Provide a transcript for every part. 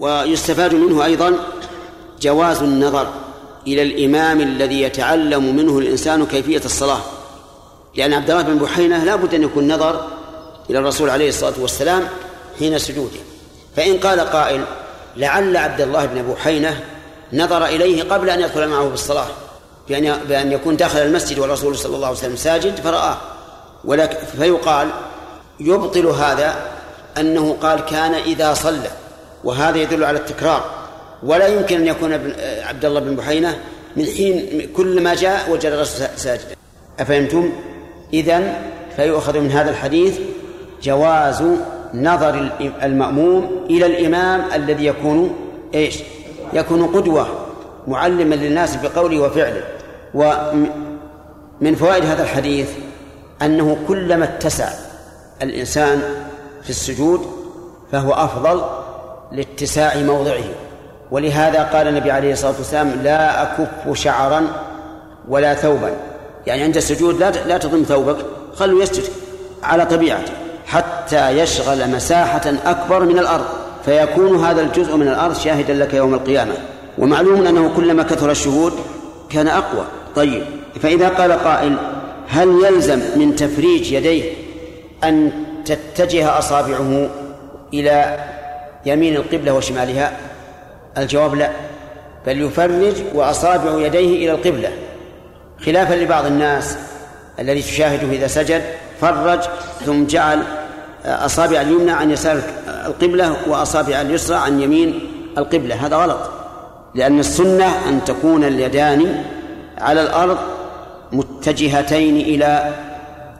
ويستفاد منه أيضا جواز النظر إلى الإمام الذي يتعلم منه الإنسان كيفية الصلاة. لأن عبد الله بن بحينة لا بد أن يكون نظر إلى الرسول عليه الصلاة والسلام حين سجوده. فإن قال قائل لعل عبد الله بن بحينة نظر إليه قبل أن يدخل معه بالصلاة بأن بأن يكون دخل المسجد والرسول صلى الله عليه وسلم ساجد فرآه. ولكن فيقال يبطل هذا أنه قال كان إذا صلى. وهذا يدل على التكرار. ولا يمكن أن يكون عبد الله بن بحينة من حين كل ما جاء وجد الرسول ساجدا. أفهمتم؟ إذن فيؤخذ من هذا الحديث جواز نظر المأموم إلى الإمام الذي يكون إيش؟ يكون قدوة معلما للناس بقوله وفعله. ومن فوائد هذا الحديث أنه كلما اتسع الإنسان في السجود فهو أفضل لاتساع موضعه. ولهذا قال النبي عليه الصلاة والسلام لا أكف شعرا ولا ثوبا. يعني عند السجود لا لا تضم ثوبك خلوا يسجد على طبيعته حتى يشغل مساحة أكبر من الأرض. فيكون هذا الجزء من الأرض شاهدا لك يوم القيامة. ومعلوم أنه كلما كثر الشهود كان أقوى. طيب فإذا قال قائل هل يلزم من تفريج يديه أن تتجه أصابعه إلى يمين القبلة وشمالها؟ الجواب لا بل يفرج وأصابع يديه إلى القبلة. خلافا لبعض الناس الذي تشاهده إذا سجد فرج ثم جعل أصابع اليمنى عن يسار القبلة وأصابع اليسرى عن يمين القبلة. هذا غلط لأن السنة أن تكون اليدان على الأرض متجهتين إلى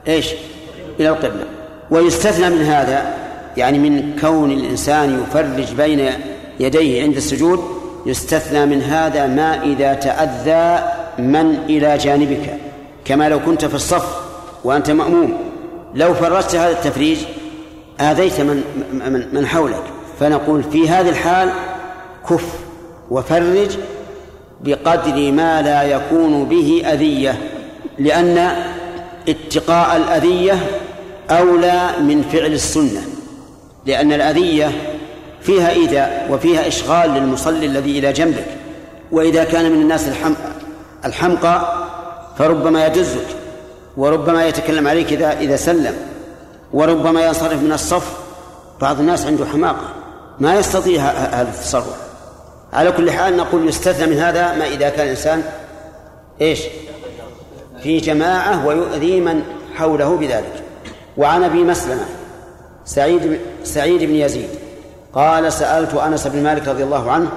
إيش؟ إلى القبلة. ويستثنى من هذا يعني من كون الإنسان يفرج بين يديه عند السجود يستثنى من هذا ما إذا تأذى من إلى جانبك. كما لو كنت في الصف وأنت مأموم. لو فرجت هذا التفريج آذيت من من من حولك. فنقول في هذه الحال كف وفرج بقدر ما لا يكون به أذية. لأن اتقاء الأذية أولى من فعل السنة. لأن الأذية فيها إيذاء وفيها إشغال للمصلي الذي إلى جنبك. وإذا كان من الناس الحم... الحمقى فربما يدزك وربما يتكلم عليك إذا إذا سلم وربما ينصرف من الصف. بعض الناس عنده حماقة. ما يستطيع هذا التصرف. على كل حال نقول يستثنى من هذا ما إذا كان الإنسان إيش؟ في جماعة ويؤذي من حوله بذلك. وعن أبي مسلمة سعيد سعيد بن يزيد. قال سألت أنس بن مالك رضي الله عنه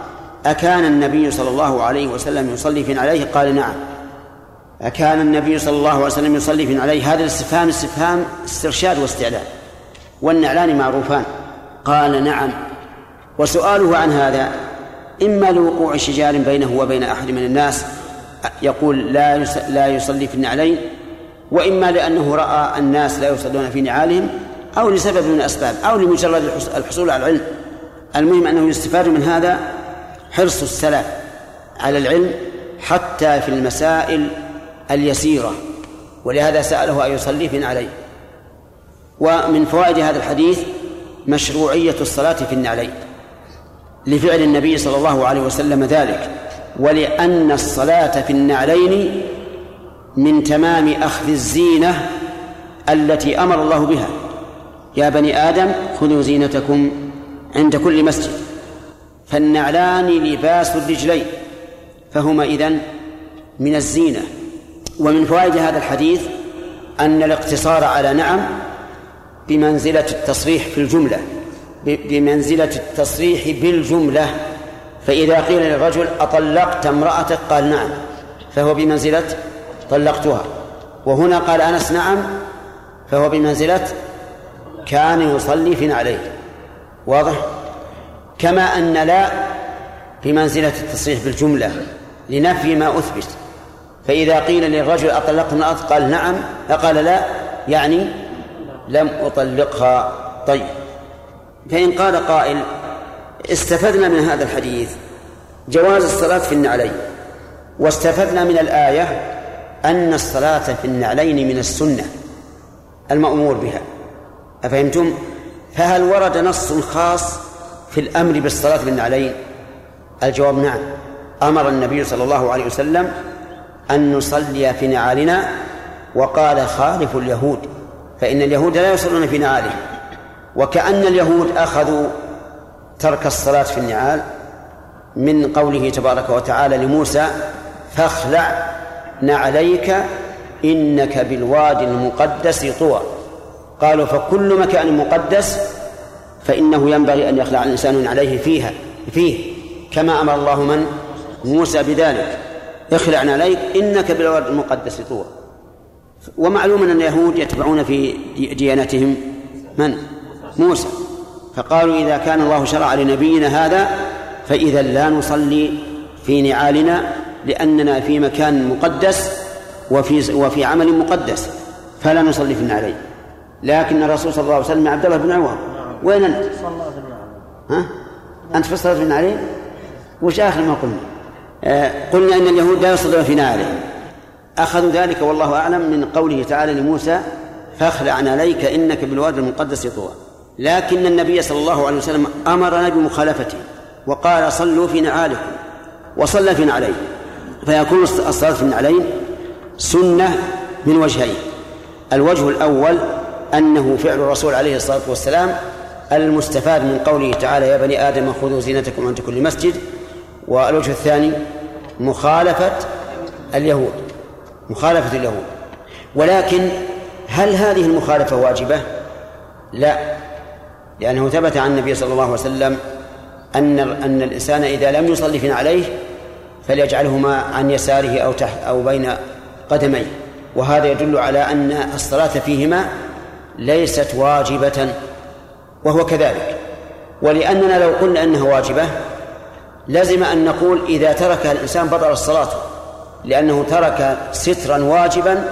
أكان النبي صلى الله عليه وسلم يصلي في عليه؟ قال نعم. أكان النبي صلى الله عليه وسلم يصلي في عليه؟ هذا الاستفهام استفهام استرشاد واستعلان والنعلان معروفان. قال نعم. وسؤاله عن هذا إما لوقوع شجار بينه وبين أحد من الناس يقول لا لا يصلي في النعلين وإما لأنه رأى الناس لا يصلون في نعالهم أو لسبب من الأسباب أو لمجرد الحصول على العلم. المهم أنه يستفاد من هذا حرص السلف على العلم حتى في المسائل اليسيرة. ولهذا سأله أن يصلي في عليه ومن فوائد هذا الحديث مشروعية الصلاة في النعلين. لفعل النبي صلى الله عليه وسلم ذلك. ولأن الصلاة في النعلين من تمام أخذ الزينة التي أمر الله بها. يا بني آدم خذوا زينتكم عند كل مسجد. فالنعلان لباس الرجلين فهما إذن من الزينة. ومن فوائد هذا الحديث أن الاقتصار على نعم بمنزلة التصريح في الجملة بمنزلة التصريح بالجملة. فإذا قيل للرجل أطلقت امرأتك؟ قال نعم. فهو بمنزلة طلقتها. وهنا قال أنس نعم فهو بمنزلة كان يصلي في نعليه. واضح؟ كما أن لا بمنزلة التصريح بالجملة لنفي ما أثبت. فإذا قيل للرجل أطلقت امرأة قال نعم. فقال لا يعني لم أطلقها. طيب. فإن قال قائل استفدنا من هذا الحديث جواز الصلاة في النعلين. واستفدنا من الآية أن الصلاة في النعلين من السنة المأمور بها. أفهمتم؟ فهل ورد نص خاص في الأمر بالصلاة بالنعلين الجواب نعم. أمر النبي صلى الله عليه وسلم أن نصلي في نعالنا وقال خالف اليهود فإن اليهود لا يصلون في نعالهم وكأن اليهود أخذوا ترك الصلاة في النعال من قوله تبارك وتعالى لموسى فاخلع نعليك إنك بالوادي المقدس طوى. قالوا فكل مكان مقدس فإنه ينبغي أن يخلع الإنسان عليه فيها فيه. كما أمر الله من؟ موسى بذلك. اخلع عليك إنك بالوادي المقدس طوى ومعلوم أن اليهود يتبعون في ديانتهم من؟ موسى. فقالوا إذا كان الله شرع لنبينا هذا فإذا لا نصلي في نعالنا لأننا في مكان مقدس وفي وفي عمل مقدس فلا نصلي في النعلين لكن الرسول صلى الله عليه وسلم عبد الله بن عوام وين أنت؟ ها؟ أنت في الصلاة في النعلين؟ وش آخر ما قلنا؟ آه قلنا إن اليهود لا يصلون في نعلين أخذوا ذلك والله أعلم من قوله تعالى لموسى فاخلع عليك إنك بالوادي المقدس طوى لكن النبي صلى الله عليه وسلم أمرنا بمخالفته وقال صلوا في نعالكم وصلى في نعلين فيكون الصلاة في النعلين سنة من وجهين الوجه الأول أنه فعل الرسول عليه الصلاة والسلام المستفاد من قوله تعالى يا بني آدم خذوا زينتكم عند كل مسجد. والوجه الثاني مخالفة اليهود. مخالفة اليهود. ولكن هل هذه المخالفة واجبة؟ لا. لأنه ثبت عن النبي صلى الله عليه وسلم أن أن الإنسان إذا لم يصلي عليه فليجعلهما عن يساره أو تحت أو بين قدميه. وهذا يدل على أن الصلاة فيهما ليست واجبة وهو كذلك. ولأننا لو قلنا أنها واجبة لزم أن نقول إذا تركها الإنسان بطل الصلاة لأنه ترك سترا واجبا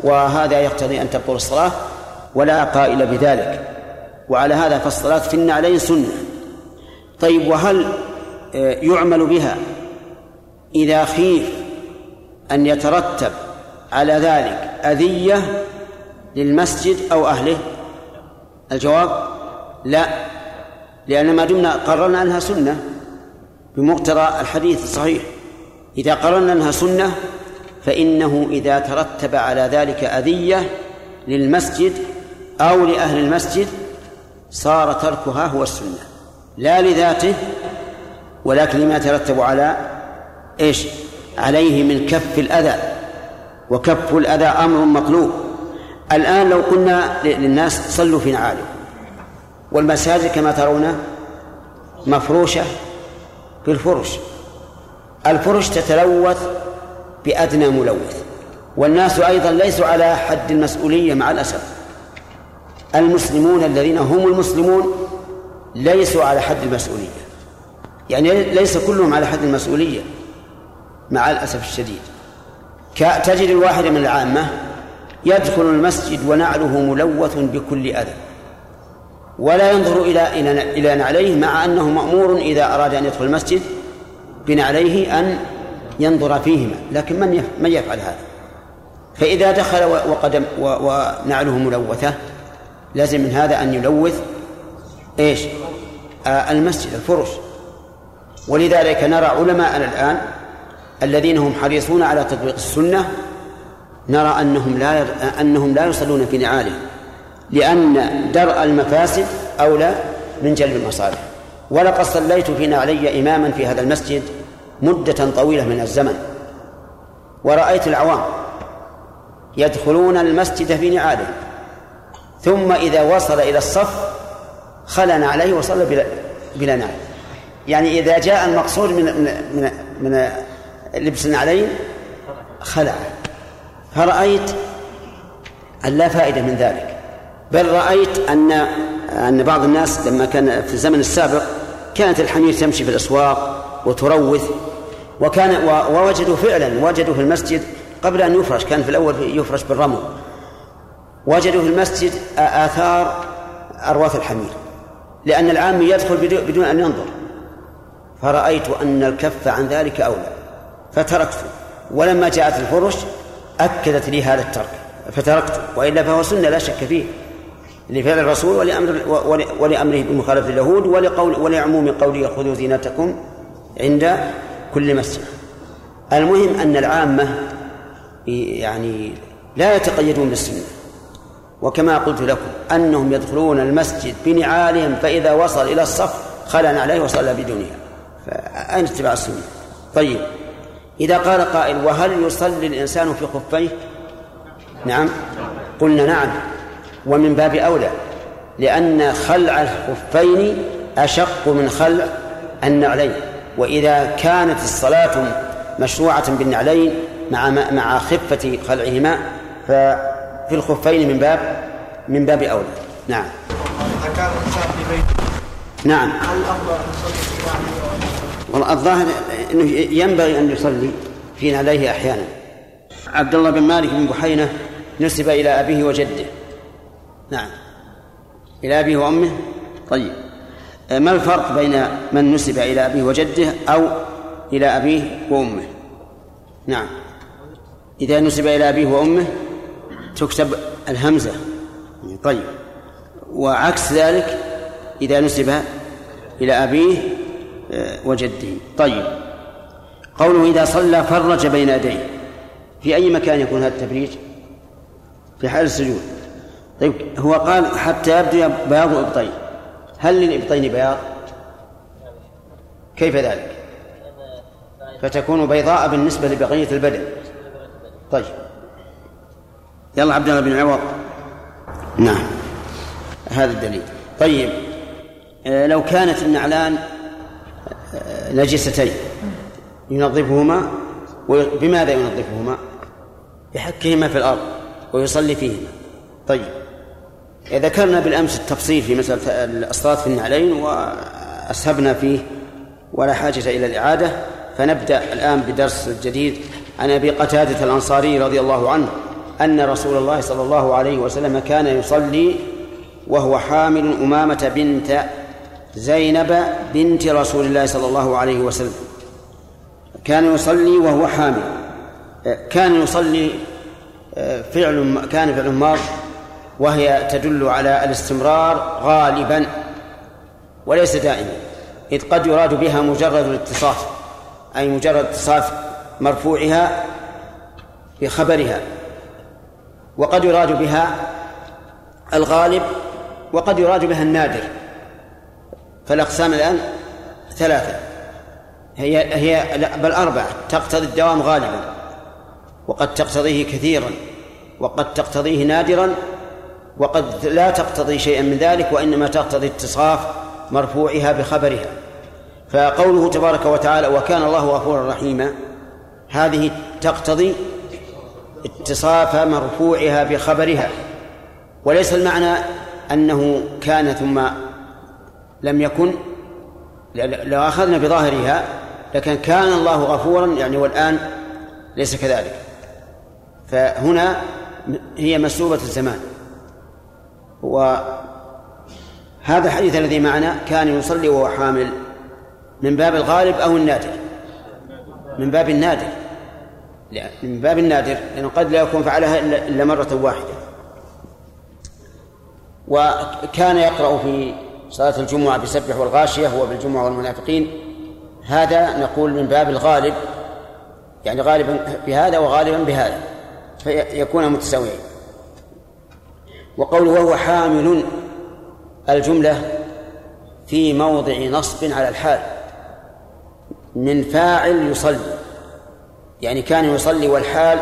وهذا يقتضي أن تبطل الصلاة ولا قائل بذلك. وعلى هذا فالصلاة في النعلين سنة. طيب وهل آه، يعمل بها إذا خيف أن يترتب على ذلك أذية للمسجد أو أهله؟ الجواب لا لأن ما دمنا قررنا أنها سنة بمقتضى الحديث الصحيح. إذا قررنا أنها سنة فإنه إذا ترتب على ذلك أذية للمسجد أو لأهل المسجد صار تركها هو السنة. لا لذاته ولكن لما يترتب على إيش؟ عليه من كف الأذى. وكف الأذى أمر مطلوب. الآن لو قلنا للناس صلوا في نعالكم والمساجد كما ترون مفروشة بالفرش الفرش. تتلوث بأدنى ملوث. والناس أيضا ليسوا على حد المسؤولية مع الأسف. المسلمون الذين هم المسلمون ليسوا على حد المسؤولية. يعني ليس كلهم على حد المسؤولية مع الأسف الشديد. تجد الواحد من العامة يدخل المسجد ونعله ملوث بكل أذى. ولا ينظر إلى إلى نعليه مع أنه مأمور إذا أراد أن يدخل المسجد بنعليه أن ينظر فيهما. لكن من من يفعل هذا؟ فإذا دخل وقدم ونعله ملوثة لازم من هذا أن يلوث إيش؟ المسجد الفرش. ولذلك نرى علماءنا الآن الذين هم حريصون على تطبيق السنة نرى أنهم لا أنهم لا يصلون في نعالهم لأن درء المفاسد أولى من جلب المصالح. ولقد صليت في نعلي إماما في هذا المسجد مدة طويلة من الزمن ورأيت العوام يدخلون المسجد في نعاله. ثم إذا وصل إلى الصف خلن عليه وصلى بلا, بلا نعل. يعني إذا جاء المقصود من من من, من لبس النعلين خلع. فرأيت أن لا فائدة من ذلك. بل رأيت أن أن بعض الناس لما كان في الزمن السابق كانت الحمير تمشي في الأسواق وتروث وكان ووجدوا فعلا وجدوا في المسجد قبل أن يفرش كان في الأول يفرش بالرمل. وجدوا في المسجد آثار أرواث الحمير لأن العام يدخل بدون أن ينظر. فرأيت أن الكف عن ذلك أولى فتركته. ولما جاءت الفرش أكدت لي هذا الترك فتركته وإلا فهو سنة لا شك فيه. لفعل الرسول ولأمر ولأمره بمخالفة اليهود ولقول ولعموم قوله خذوا زينتكم عند كل مسجد. المهم أن العامة يعني لا يتقيدون بالسنة. وكما قلت لكم أنهم يدخلون المسجد بنعالهم فإذا وصل إلى الصف خلع عليه وصلى بدونها. فأين اتباع السنة؟ طيب. إذا قال قائل وهل يصلي الإنسان في خفيه؟ نعم. قلنا نعم. ومن باب أولى لأن خلع الخفين أشق من خلع النعلين. وإذا كانت الصلاة مشروعة بالنعلين مع مع خفة خلعهما ففي الخفين من باب من باب أولى. نعم. إذا كان الإنسان في بيته نعم. هل الأفضل أن يصلي في والله الظاهر أنه ينبغي أن يصلي في نعليه أحيانا. عبد الله بن مالك بن بحينة نسب إلى أبيه وجده. نعم. إلى أبيه وأمه؟ طيب. ما الفرق بين من نسب إلى أبيه وجده أو إلى أبيه وأمه؟ نعم. إذا نسب إلى أبيه وأمه تكتب الهمزة. طيب. وعكس ذلك إذا نسب إلى أبيه آه، وجده طيب. قوله إذا صلى فرج بين يديه. في أي مكان يكون هذا التفريج في حال السجود. طيب هو قال حتى يبدو بياض إبطين هل للإبطين بياض؟ كيف ذلك؟ فتكون بيضاء بالنسبة لبقية البدن. طيب. يلا عبد الله بن عوض. نعم. هذا الدليل. طيب. آه، لو كانت النعلان نجستين. ينظفهما بماذا ينظفهما؟ بحكهما في الأرض ويصلي فيهما. طيب. ذكرنا بالأمس التفصيل في مسألة الصلاة في النعلين وأسهبنا فيه ولا حاجة إلى الإعادة. فنبدأ الآن بدرس جديد عن أبي قتادة الأنصاري رضي الله عنه أن رسول الله صلى الله عليه وسلم كان يصلي وهو حامل أمامة بنت زينب بنت رسول الله صلى الله عليه وسلم. كان يصلي وهو حامل. كان يصلي فعل كان فعل ماض وهي تدل على الاستمرار غالبا وليس دائما. إذ قد يراد بها مجرد الاتصاف أي مجرد اتصاف مرفوعها بخبرها. وقد يراد بها الغالب وقد يراد بها النادر. فالأقسام الآن ثلاثة. هي هي بل أربعة تقتضي الدوام غالبا. وقد تقتضيه كثيرا. وقد تقتضيه نادرا. وقد لا تقتضي شيئا من ذلك وإنما تقتضي اتصاف مرفوعها بخبرها. فقوله تبارك وتعالى وكان الله غفورا رحيما هذه تقتضي اتصاف مرفوعها بخبرها. وليس المعنى أنه كان ثم لم يكن لو أخذنا بظاهرها لكن كان الله غفورا يعني والآن ليس كذلك. فهنا هي مسلوبة الزمان. وهذا الحديث الذي معنا كان يصلي وهو حامل من باب الغالب أو النادر. من باب النادر. من باب النادر لأنه قد لا يكون فعلها إلا مرة واحدة. وكان يقرأ في صلاة الجمعة بسبح والغاشية هو بالجمعة والمنافقين. هذا نقول من باب الغالب يعني غالبا بهذا وغالبا بهذا فيكون متساويين. وقوله وهو حامل الجملة في موضع نصب على الحال من فاعل يصلي يعني كان يصلي والحال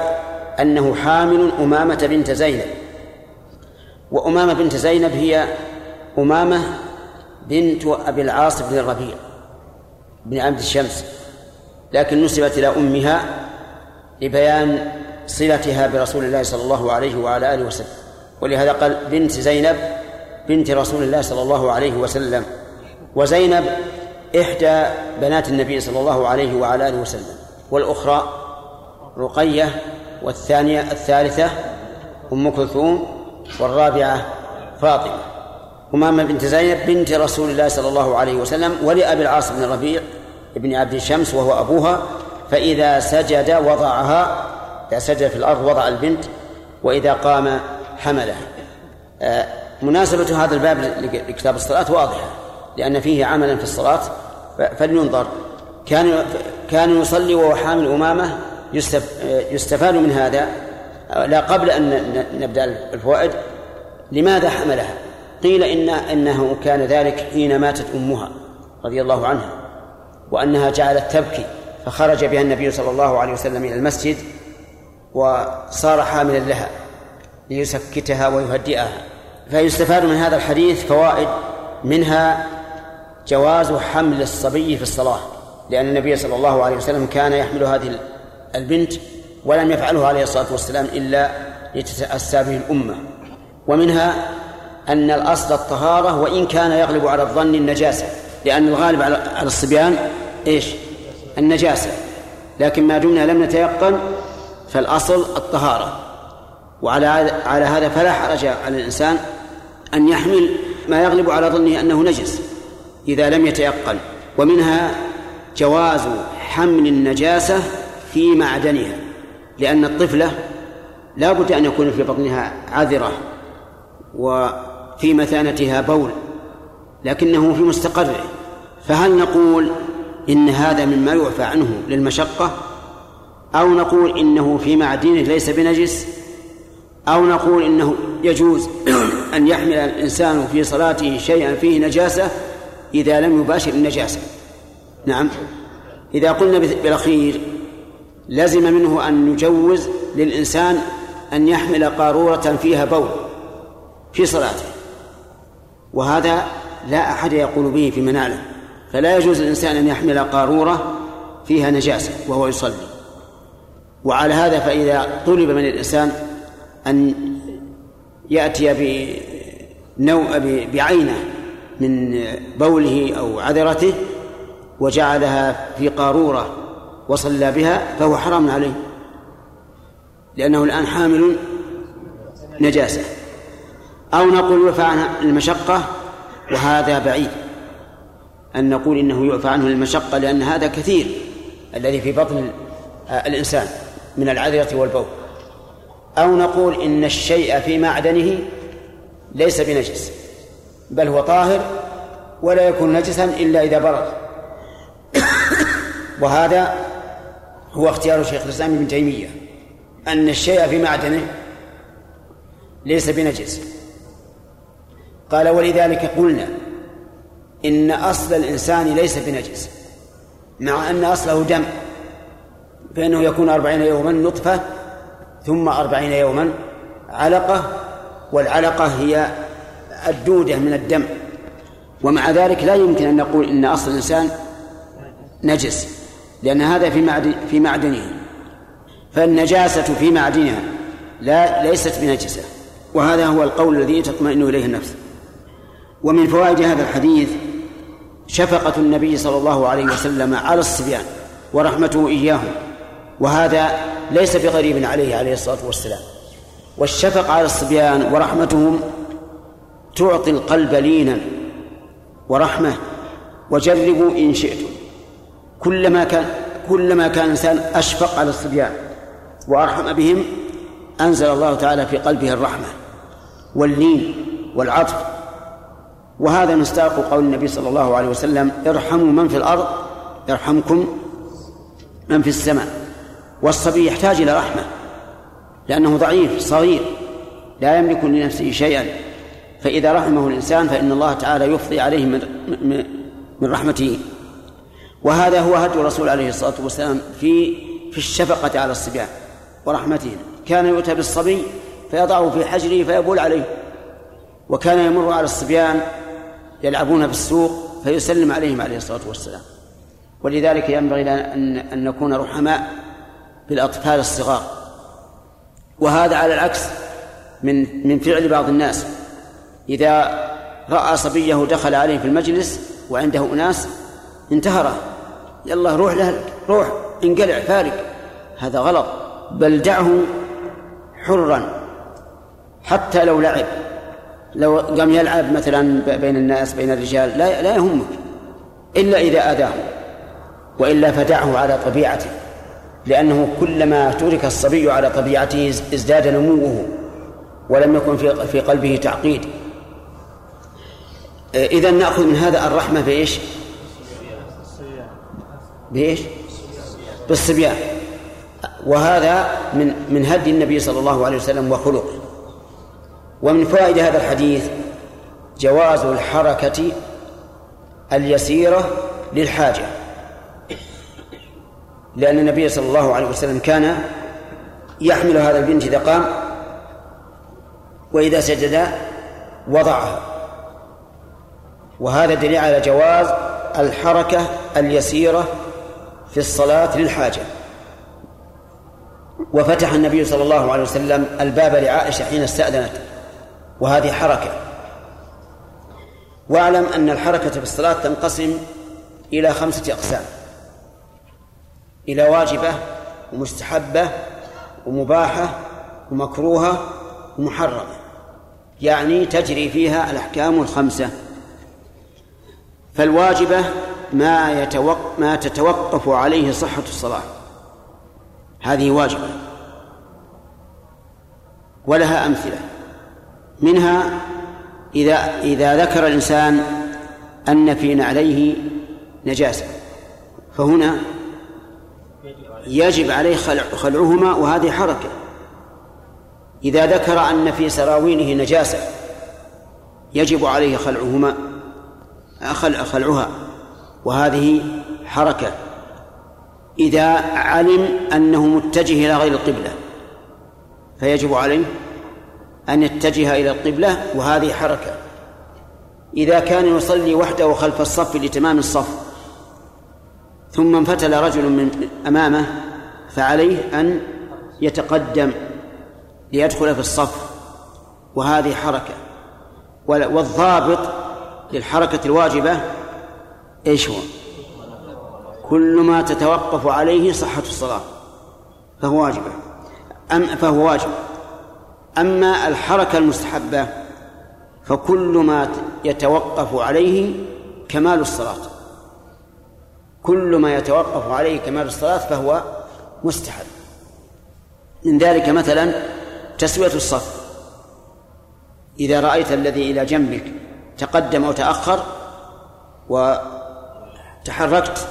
أنه حامل أمامة بنت زينب. وأمامة بنت زينب هي أمامة بنت أبي العاص بن الربيع بن عبد الشمس لكن نسبت إلى أمها لبيان صلتها برسول الله صلى الله عليه وعلى آله وسلم. ولهذا قال بنت زينب بنت رسول الله صلى الله عليه وسلم وزينب إحدى بنات النبي صلى الله عليه وعلى آله وسلم والأخرى رقية والثانية الثالثة أم كلثوم والرابعة فاطمة. أمامة بنت زينب بنت رسول الله صلى الله عليه وسلم ولأبي العاص بن الربيع بن عبد الشمس وهو أبوها فإذا سجد وضعها إذا سجد في الأرض وضع البنت وإذا قام حملها آه، مناسبة هذا الباب لكتاب الصلاة واضحة لأن فيه عملا في الصلاة فلينظر. كان كان يصلي وهو حامل أمامة يستفاد من هذا. لا قبل أن نبدأ الفوائد لماذا حملها؟ قيل إن أنه كان ذلك حين ماتت أمها رضي الله عنها وأنها جعلت تبكي فخرج بها النبي صلى الله عليه وسلم إلى المسجد وصار حاملا لها ليسكتها ويهدئها. فيستفاد من هذا الحديث فوائد منها جواز حمل الصبي في الصلاة لأن النبي صلى الله عليه وسلم كان يحمل هذه البنت ولم يفعله عليه الصلاة والسلام إلا لتتأسى به الأمة. ومنها أن الأصل الطهارة وإن كان يغلب على الظن النجاسة لأن الغالب على الصبيان إيش؟ النجاسة. لكن ما دمنا لم نتيقن فالأصل الطهارة. وعلى على هذا فلا حرج على الإنسان أن يحمل ما يغلب على ظنه أنه نجس إذا لم يتيقن. ومنها جواز حمل النجاسة في معدنها لأن الطفلة لا بد أن يكون في بطنها عذرة وفي مثانتها بول لكنه في مستقره. فهل نقول إن هذا مما يعفى عنه للمشقة؟ أو نقول إنه في معدنه ليس بنجس؟ أو نقول إنه يجوز أن يحمل الإنسان في صلاته شيئا فيه نجاسة إذا لم يباشر النجاسة؟ نعم. إذا قلنا بالأخير لزم منه أن نجوز للإنسان أن يحمل قارورة فيها بول في صلاته. وهذا لا أحد يقول به في مناله. فلا يجوز للإنسان أن يحمل قارورة فيها نجاسة وهو يصلي. وعلى هذا فإذا طلب من الإنسان أن يأتي بنوع بعينه من بوله أو عذرته وجعلها في قارورة وصلى بها فهو حرام عليه. لأنه الآن حامل نجاسة. أو نقول يعفى عنها المشقة وهذا بعيد. أن نقول إنه يعفى عنه المشقة لأن هذا كثير الذي في بطن الإنسان من العذرة والبول. أو نقول إن الشيء في معدنه ليس بنجس بل هو طاهر ولا يكون نجسا إلا إذا برد. وهذا هو اختيار شيخ الإسلام ابن تيمية أن الشيء في معدنه ليس بنجس. قال ولذلك قلنا إن أصل الإنسان ليس بنجس مع أن أصله دم فإنه يكون أربعين يوما نطفة ثم أربعين يوما علقة والعلقة هي الدودة من الدم. ومع ذلك لا يمكن أن نقول إن أصل الإنسان نجس لأن هذا في معدن في معدنه. فالنجاسة في معدنها لا ليست بنجسة وهذا هو القول الذي تطمئن إليه النفس. ومن فوائد هذا الحديث شفقة النبي صلى الله عليه وسلم على الصبيان ورحمته إياهم وهذا ليس بغريب عليه عليه الصلاة والسلام. والشفقة على الصبيان ورحمتهم تعطي القلب لينا ورحمة وجربوا إن شئتم. كلما كان كلما كان الإنسان أشفق على الصبيان وأرحم بهم أنزل الله تعالى في قلبه الرحمة واللين والعطف وهذا مصداق قول النبي صلى الله عليه وسلم ارحموا من في الأرض يرحمكم من في السماء. والصبي يحتاج إلى رحمة لأنه ضعيف صغير لا يملك لنفسه شيئا. فإذا رحمه الإنسان فإن الله تعالى يفضي عليه من من رحمته. وهذا هو هدي الرسول عليه الصلاة والسلام في في الشفقة على الصبيان ورحمتهم كان يؤتى بالصبي فيضعه في حجره فيبول عليه وكان يمر على الصبيان يلعبون في السوق فيسلم عليهم عليه الصلاة والسلام. ولذلك ينبغي أن أن نكون رحماء بالأطفال الصغار. وهذا على العكس من من فعل بعض الناس. إذا رأى صبيه دخل عليه في المجلس وعنده أناس انتهره يلا روح له روح انقلع فارق. هذا غلط. بل دعه حرا. حتى لو لعب. لو قام يلعب مثلا بين الناس بين الرجال لا لا يهمك إلا إذا آذاه وإلا فدعه على طبيعته لأنه كلما ترك الصبي على طبيعته ازداد نموه ولم يكن في في قلبه تعقيد إذا نأخذ من هذا الرحمة بإيش؟ بإيش؟ بالصبيان وهذا من من هدي النبي صلى الله عليه وسلم وخلقه ومن فوائد هذا الحديث جواز الحركة اليسيرة للحاجة لأن النبي صلى الله عليه وسلم كان يحمل هذا البنت إذا قام وإذا سجد وضعها. وهذا دليل على جواز الحركة اليسيرة في الصلاة للحاجة. وفتح النبي صلى الله عليه وسلم الباب لعائشة حين استأذنت. وهذه حركة. واعلم أن الحركة في الصلاة تنقسم إلى خمسة أقسام. إلى واجبة ومستحبة ومباحة ومكروهة ومحرمة. يعني تجري فيها الأحكام الخمسة. فالواجبة ما يتوق ما تتوقف عليه صحة الصلاة. هذه واجبة. ولها أمثلة. منها إذا إذا ذكر الإنسان أن في نعليه نجاسة فهنا يجب عليه خلع خلعهما وهذه حركة. إذا ذكر أن في سراويله نجاسة يجب عليه خلعهما خلع خلعها وهذه حركة. إذا علم أنه متجه إلى غير القبلة فيجب عليه أن يتجه إلى القبلة وهذه حركة. إذا كان يصلي وحده خلف الصف لتمام الصف ثم انفتل رجل من أمامه فعليه أن يتقدم ليدخل في الصف. وهذه حركة. والضابط للحركة الواجبة إيش هو؟ كل ما تتوقف عليه صحة الصلاة فهو واجب أم فهو واجب. أما الحركة المستحبة فكل ما يتوقف عليه كمال الصلاة. كل ما يتوقف عليه كمال الصلاة فهو مستحب. من ذلك مثلا تسوية الصف. إذا رأيت الذي إلى جنبك تقدم أو تأخر وتحركت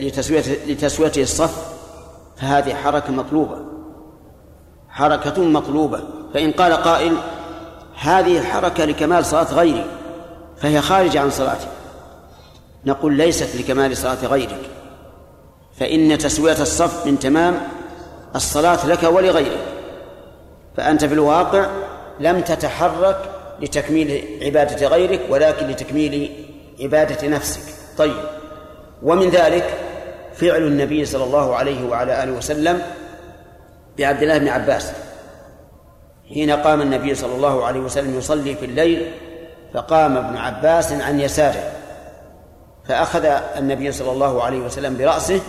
لتسوية لتسويته الصف فهذه حركة مطلوبة. حركة مطلوبة. فإن قال قائل هذه الحركة لكمال صلاة غيري فهي خارجة عن صلاتي. نقول ليست لكمال صلاة غيرك. فإن تسوية الصف من تمام الصلاة لك ولغيرك. فأنت في الواقع لم تتحرك لتكميل عبادة غيرك ولكن لتكميل عبادة نفسك. طيب ومن ذلك فعل النبي صلى الله عليه وعلى آله وسلم بعبد الله بن عباس. حين قام النبي صلى الله عليه وسلم يصلي في الليل فقام ابن عباس عن يساره فأخذ النبي صلى الله عليه وسلم برأسه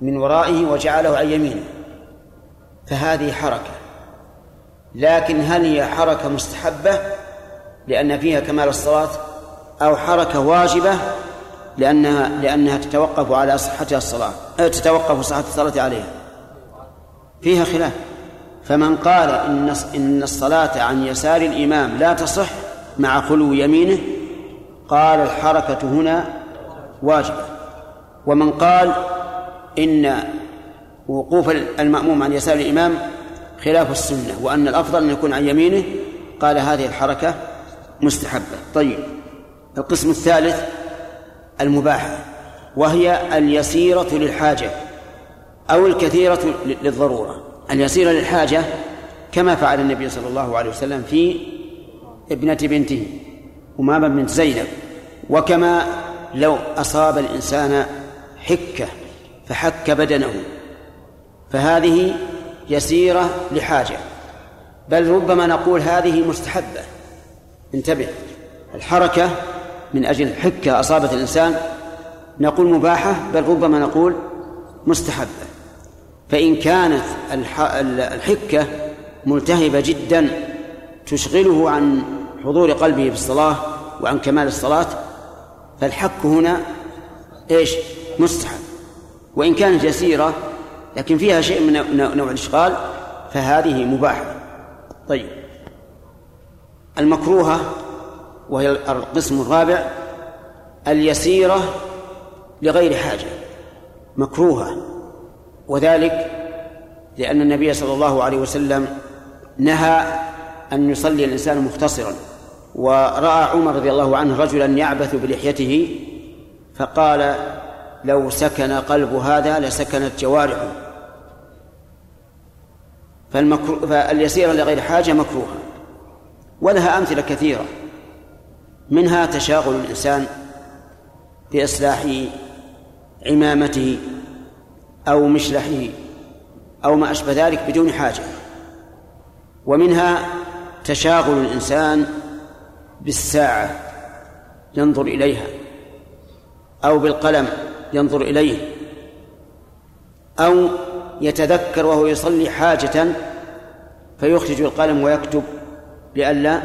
من ورائه وجعله عن يمينه. فهذه حركة. لكن هل هي حركة مستحبة لأن فيها كمال الصلاة أو حركة واجبة لأنها لأنها تتوقف على صحتها الصلاة تتوقف صحة الصلاة عليها؟ فيها خلاف. فمن قال إن إن الصلاة عن يسار الإمام لا تصح مع خلو يمينه قال الحركة هنا واجبة ومن قال إن وقوف المأموم عن يسار الإمام خلاف السنة وأن الأفضل أن يكون عن يمينه قال هذه الحركة مستحبة. طيب القسم الثالث المباحة وهي اليسيرة للحاجة. أو الكثيرة للضرورة. اليسيرة للحاجة كما فعل النبي صلى الله عليه وسلم في ابنة بنته أمامة بنت زينب. وكما لو أصاب الإنسان حكة فحك بدنه فهذه يسيرة لحاجة. بل ربما نقول هذه مستحبة. انتبه الحركة من أجل حكة أصابت الإنسان نقول مباحة بل ربما نقول مستحبة. فإن كانت الحكة ملتهبة جدا تشغله عن حضور قلبه في الصلاة وعن كمال الصلاة فالحك هنا إيش؟ مستحب. وإن كانت يسيرة لكن فيها شيء من نوع الإشغال فهذه مباحة. طيب. المكروهة وهي القسم الرابع اليسيرة لغير حاجة. مكروهة. وذلك لأن النبي صلى الله عليه وسلم نهى أن يصلي الإنسان مختصرا. ورأى عمر رضي الله عنه رجلا يعبث بلحيته فقال لو سكن قلب هذا لسكنت جوارحه. فالمكرو... فاليسيرة لغير حاجة مكروهة ولها أمثلة كثيرة. منها تشاغل الإنسان بإصلاح عمامته أو مشلحه أو ما أشبه ذلك بدون حاجة. ومنها تشاغل الإنسان بالساعة ينظر إليها أو بالقلم ينظر إليه أو يتذكر وهو يصلي حاجة فيخرج القلم ويكتب لئلا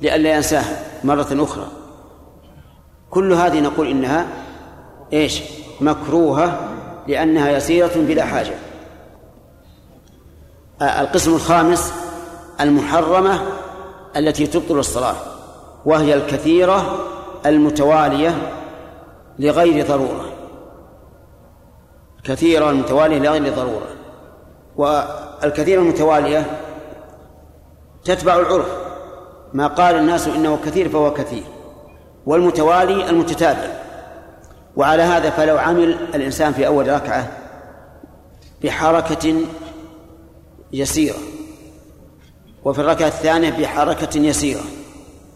لئلا ينساها مرة أخرى. كل هذه نقول إنها إيش؟ مكروهة لأنها يسيرة بلا حاجة. القسم الخامس المحرمة التي تبطل الصلاة وهي الكثيرة المتوالية لغير ضرورة. كثيرة المتوالية لغير ضرورة. والكثيرة المتوالية تتبع العرف. ما قال الناس إنه كثير فهو كثير. والمتوالي المتتابع. وعلى هذا فلو عمل الإنسان في أول ركعة بحركة يسيرة وفي الركعة الثانية بحركة يسيرة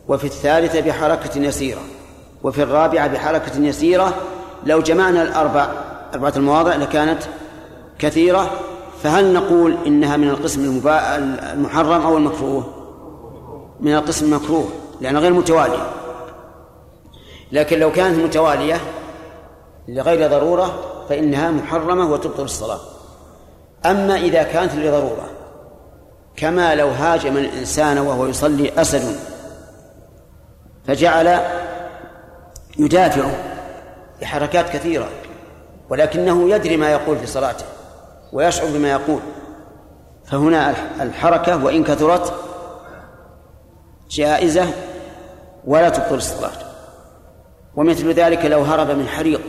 وفي الثالثة بحركة يسيرة وفي الرابعة بحركة يسيرة لو جمعنا الأربع أربعة المواضع لكانت كثيرة فهل نقول إنها من القسم المحرم أو المكروه؟ من القسم المكروه لأنها غير متوالية لكن لو كانت متوالية لغير ضرورة فإنها محرمة وتبطل الصلاة. أما إذا كانت لضرورة كما لو هاجم الإنسان وهو يصلي أسد فجعل يدافع بحركات كثيرة ولكنه يدري ما يقول في صلاته ويشعر بما يقول. فهنا الحركة وإن كثرت جائزة ولا تبطل الصلاة. ومثل ذلك لو هرب من حريق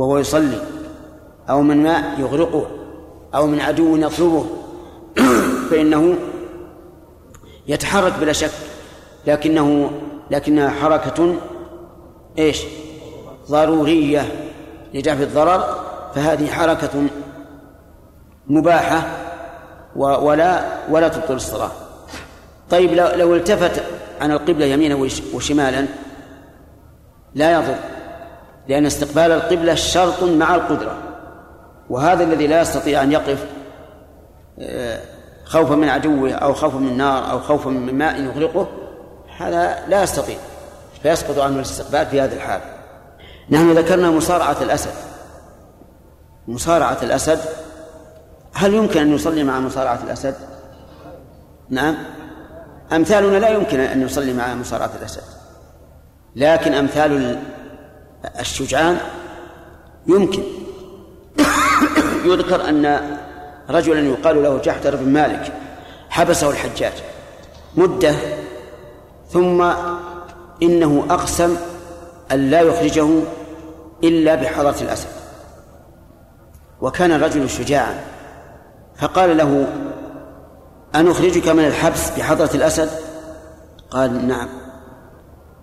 وهو يصلي أو من ماء يغرقه أو من عدو يطلبه فإنه يتحرك بلا شك لكنه لكنها حركة إيش؟ ضرورية لدفع الضرر فهذه حركة مباحة ولا ولا تبطل الصلاة طيب لو, لو التفت عن القبلة يمينا وشمالا لا يضر لأن استقبال القبلة شرط مع القدرة. وهذا الذي لا يستطيع أن يقف آه، خوفا من عدوه أو خوفا من نار أو خوفا من ماء يغرقه هذا لا يستطيع. فيسقط عنه الاستقبال في هذه الحال. نحن ذكرنا مصارعة الأسد. مصارعة الأسد هل يمكن أن يصلي مع مصارعة الأسد؟ نعم. أمثالنا لا يمكن أن يصلي مع مصارعة الأسد. لكن أمثال الشجعان يمكن. يذكر أن رجلا يقال له جحدر بن مالك حبسه الحجاج مدة ثم إنه أقسم أن لا يخرجه إلا بحضرة الأسد. وكان الرجل شجاعا فقال له أنخرجك من الحبس بحضرة الأسد؟ قال نعم.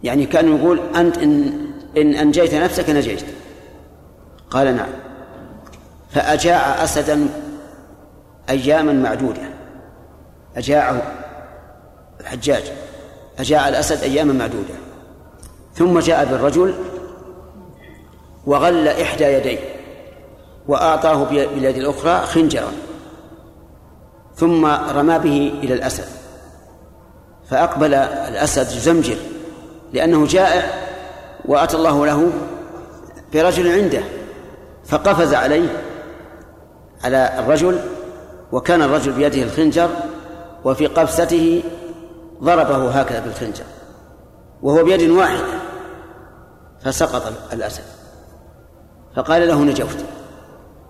يعني كان يقول أنت إن, إن أنجيت نفسك نجيت. قال نعم. فأجاع أسدا أياما معدودة. أجاعه الحجاج. أجاع الأسد أياما معدودة. ثم جاء بالرجل وغل إحدى يديه وأعطاه باليد الأخرى خنجرا. ثم رمى به إلى الأسد. فأقبل الأسد يزمجر لأنه جائع وأتى الله له برجل عنده فقفز عليه على الرجل وكان الرجل بيده الخنجر وفي قفزته ضربه هكذا بالخنجر وهو بيد واحدة فسقط الأسد. فقال له نجوت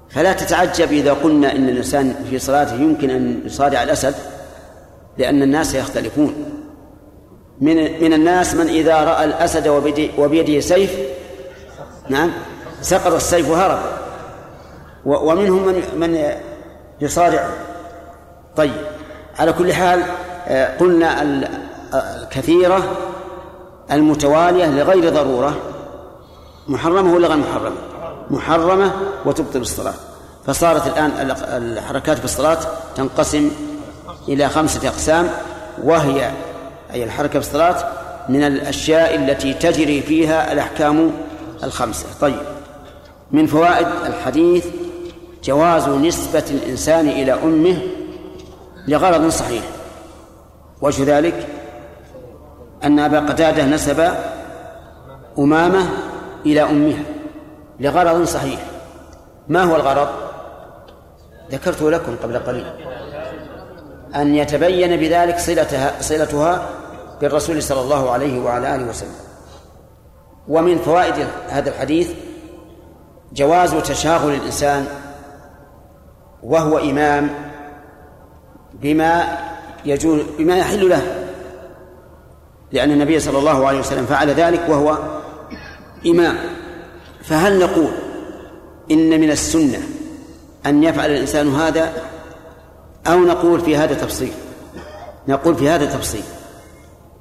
فلا تتعجب إذا قلنا إن الإنسان في صلاته يمكن أن يصارع الأسد لأن الناس يختلفون. من من الناس من إذا رأى الأسد وبيده سيف نعم سقط السيف وهرب. ومنهم من من يصارع. طيب على كل حال آه، قلنا الكثيرة المتوالية لغير ضرورة. محرمة ولا غير محرمة؟ محرمة وتبطل الصلاة. فصارت الآن الحركات في الصلاة تنقسم إلى خمسة أقسام وهي أي الحركة في الصلاة من الأشياء التي تجري فيها الأحكام الخمسة. طيب. من فوائد الحديث جواز نسبة الإنسان إلى أمه لغرض صحيح. وجه ذلك أن أبا قتادة نسب أمامة إلى أمها لغرض صحيح. ما هو الغرض؟ ذكرته لكم قبل قليل. أن يتبين بذلك صلتها صلتها بالرسول صلى الله عليه وعلى آله وسلم. ومن فوائد هذا الحديث جواز تشاغل الإنسان وهو إمام بما يجوز بما يحل له. لأن النبي صلى الله عليه وسلم فعل ذلك وهو إمام. فهل نقول إن من السنة أن يفعل الإنسان هذا أو نقول في هذا تفصيل؟ نقول في هذا تفصيل.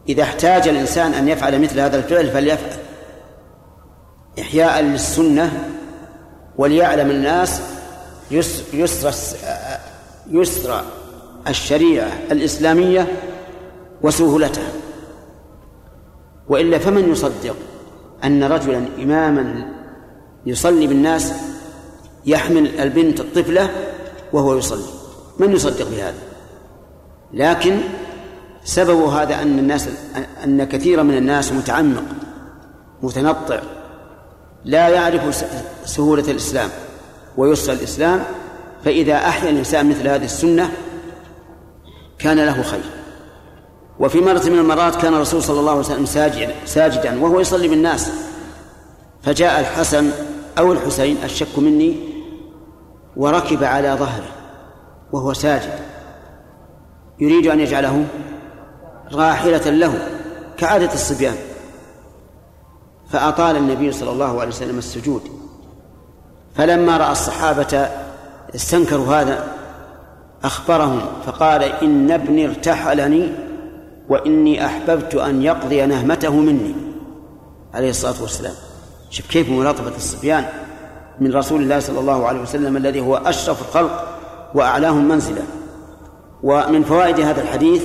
إذا احتاج الإنسان أن يفعل مثل هذا الفعل فليفعل. إحياء للسنة وليعلم الناس يسر يسر الشريعة الإسلامية وسهولتها. وإلا فمن يصدق أن رجلا إماما يصلي بالناس يحمل البنت الطفلة وهو يصلي؟ من يصدق بهذا؟ لكن سبب هذا أن الناس أن كثيرا من الناس متعمق متنطع لا يعرف سهولة الإسلام ويسر الإسلام فإذا أحيا الإنسان مثل هذه السنة كان له خير. وفي مرة من المرات كان الرسول صلى الله عليه وسلم ساجدا ساجدا وهو يصلي بالناس. فجاء الحسن أو الحسين الشك مني وركب على ظهره وهو ساجد. يريد أن يجعله راحلة له كعادة الصبيان. فأطال النبي صلى الله عليه وسلم السجود. فلما رأى الصحابة استنكروا هذا أخبرهم فقال إن ابني ارتحلني وإني أحببت أن يقضي نهمته مني. عليه الصلاة والسلام. شوف كيف ملاطفة الصبيان من رسول الله صلى الله عليه وسلم الذي هو أشرف الخلق وأعلاهم منزلة. ومن فوائد هذا الحديث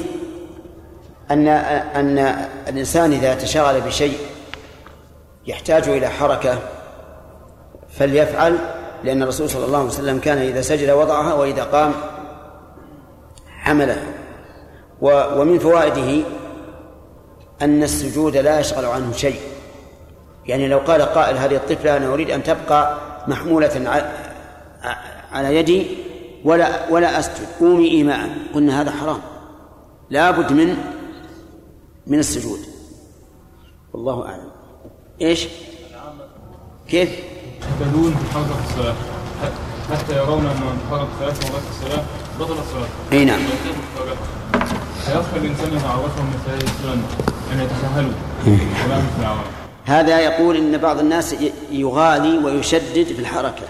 أن أن الإنسان إذا تشغل بشيء يحتاج إلى حركة فليفعل لأن الرسول صلى الله عليه وسلم كان إذا سجد وضعها وإذا قام حملها. ومن فوائده أن السجود لا يشغل عنه شيء. يعني لو قال قائل هذه الطفلة أنا أريد أن تبقى محمولة على يدي ولا ولا أسجد قومي إيماء قلنا هذا حرام. لا بد من من السجود. والله أعلم. إيش؟ كيف؟ يهتدون بحركة الصلاة. حتى يرون أن من حرك ثلاث مرات الصلاة بطل الصلاة. أي نعم. فيخفى الإنسان إذا عرفهم مثل هذه السنن أن يتساهلوا. ولا مثل العوام هذا يقول إن بعض الناس يغالي ويشدد في الحركة.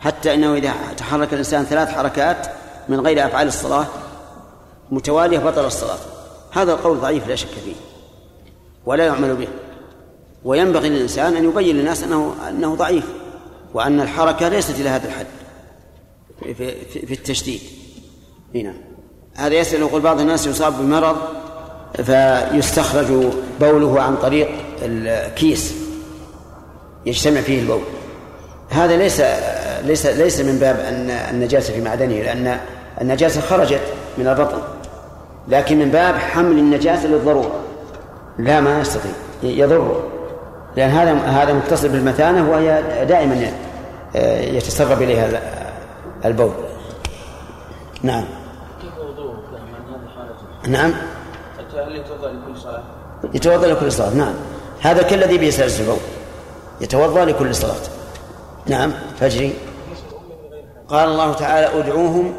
حتى إنه إذا تحرك الإنسان ثلاث حركات من غير أفعال الصلاة متوالية بطل الصلاة. هذا القول ضعيف لا شك فيه ولا يعمل به. وينبغي للإنسان أن يبين للناس انه أنه ضعيف وأن الحركة ليست إلى هذا الحد في, في, في التشديد. هنا هذا يسأل يقول بعض الناس يصاب بمرض فيستخرج بوله عن طريق الكيس يجتمع فيه البول. هذا ليس ليس ليس من باب ان النجاسة في معدنه لأن النجاسة خرجت من البطن. لكن من باب حمل النجاسة للضرورة. لا ما يستطيع. يضره لأن هذا هذا متصل بالمثانه وهي دائما يتسرب إليها البول. نعم. كيف وضوءه نعم. هل يتوضأ لكل صلاة؟ يتوضا لكل صلاه نعم. هذا كالذي به سلس البول يتوضأ لكل صلاة. نعم. فجري قال الله تعالى ادعوهم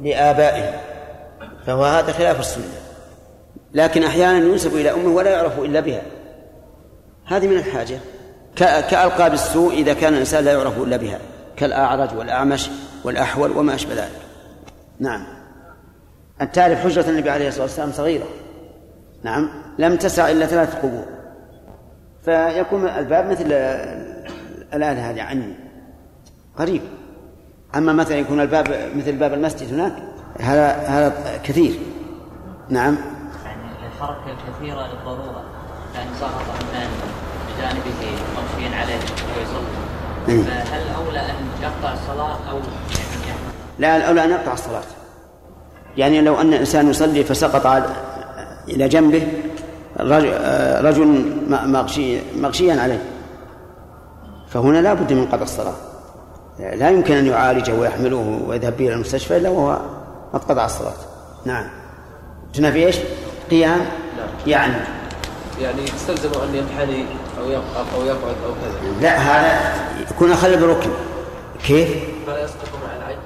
لآبائهم. فهو هذا خلاف السنة. لكن أحيانا ينسب إلى أمه ولا يعرف إلا بها. هذه من الحاجة. كألقاب السوء إذا كان الإنسان لا يعرف إلا بها. كالأعرج والأعمش والأحول وما أشبه ذلك. نعم. أن تعرف حجرة النبي عليه الصلاة والسلام صغيرة. نعم. لم تسع إلا ثلاث قبور. فيكون الباب مثل الآلة هذه عني. قريب أما مثلا يكون الباب مثل باب المسجد هناك هذا هذا كثير. نعم. يعني الحركة الكثيرة للضرورة كان سقط من بجانبه ممشيا عليه ويصلي. إيه. فهل أولى أن يقطع الصلاة أو يعني لا الأولى أن يقطع الصلاة. يعني لو أن الإنسان يصلي فسقط على إلى جنبه رجل, رجل مغشي مغشيا عليه. فهنا لا بد من قطع الصلاة. لا يمكن أن يعالجه ويحمله ويذهب به إلى المستشفى إلا وهو قد قطع الصلاة نعم تنافي إيش؟ قيام؟ يعني. يعني تستلزم أن ينحني أو يقف أو يقعد أو كذا. لا هذا يكون أخل بركن. كيف؟ فلا يسقط مع العجز.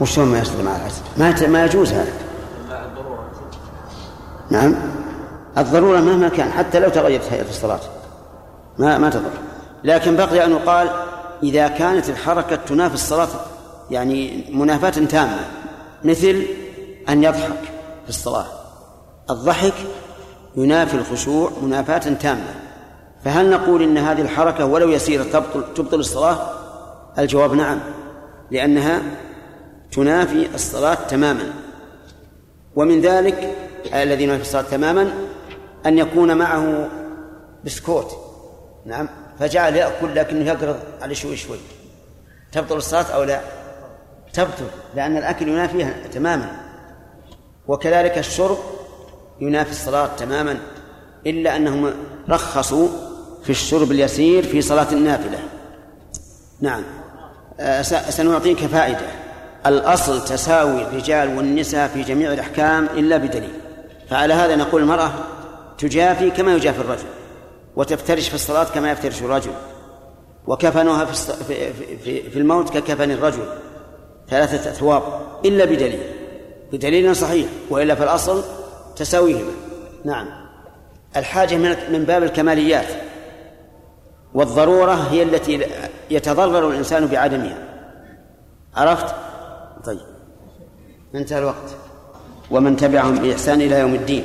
وشلون ما يصدم مع العسل؟ ما ما يجوز هذا. مع الضرورة. نعم. الضرورة مهما كان حتى لو تغيرت هيئة الصلاة. ما ما تضر. لكن بقي أن يقال إذا كانت الحركة تنافي الصلاة يعني منافاة تامة. مثل أن يضحك في الصلاة. الضحك ينافي الخشوع منافاة تامة. فهل نقول إن هذه الحركة ولو يسيرة تبطل, تبطل الصلاة؟ الجواب نعم لأنها تنافي الصلاة تماما. ومن ذلك الذي ينافي الصلاة تماما أن يكون معه بسكوت. نعم فجعل يأكل لكنه يقرض على شوي شوي. تبطل الصلاة أو لا؟ تبطل لأن الأكل ينافيها تماما. وكذلك الشرب ينافي الصلاة تماما إلا أنهم رخصوا في الشرب اليسير في صلاة النافلة. نعم. س- سنعطيك فائدة. الأصل تساوي الرجال والنساء في جميع الأحكام إلا بدليل. فعلى هذا نقول المرأة تجافي كما يجافي الرجل وتفترش في الصلاة كما يفترش الرجل وكفنها في, في, في الموت ككفن الرجل. ثلاثة أثواب إلا بدليل. بدليل صحيح وإلا في الأصل تساويهما. نعم. الحاجة من من باب الكماليات. والضرورة هي التي يتضرر الإنسان بعدمها. عرفت؟ طيب. انتهى الوقت. ومن تبعهم بإحسان إلى يوم الدين.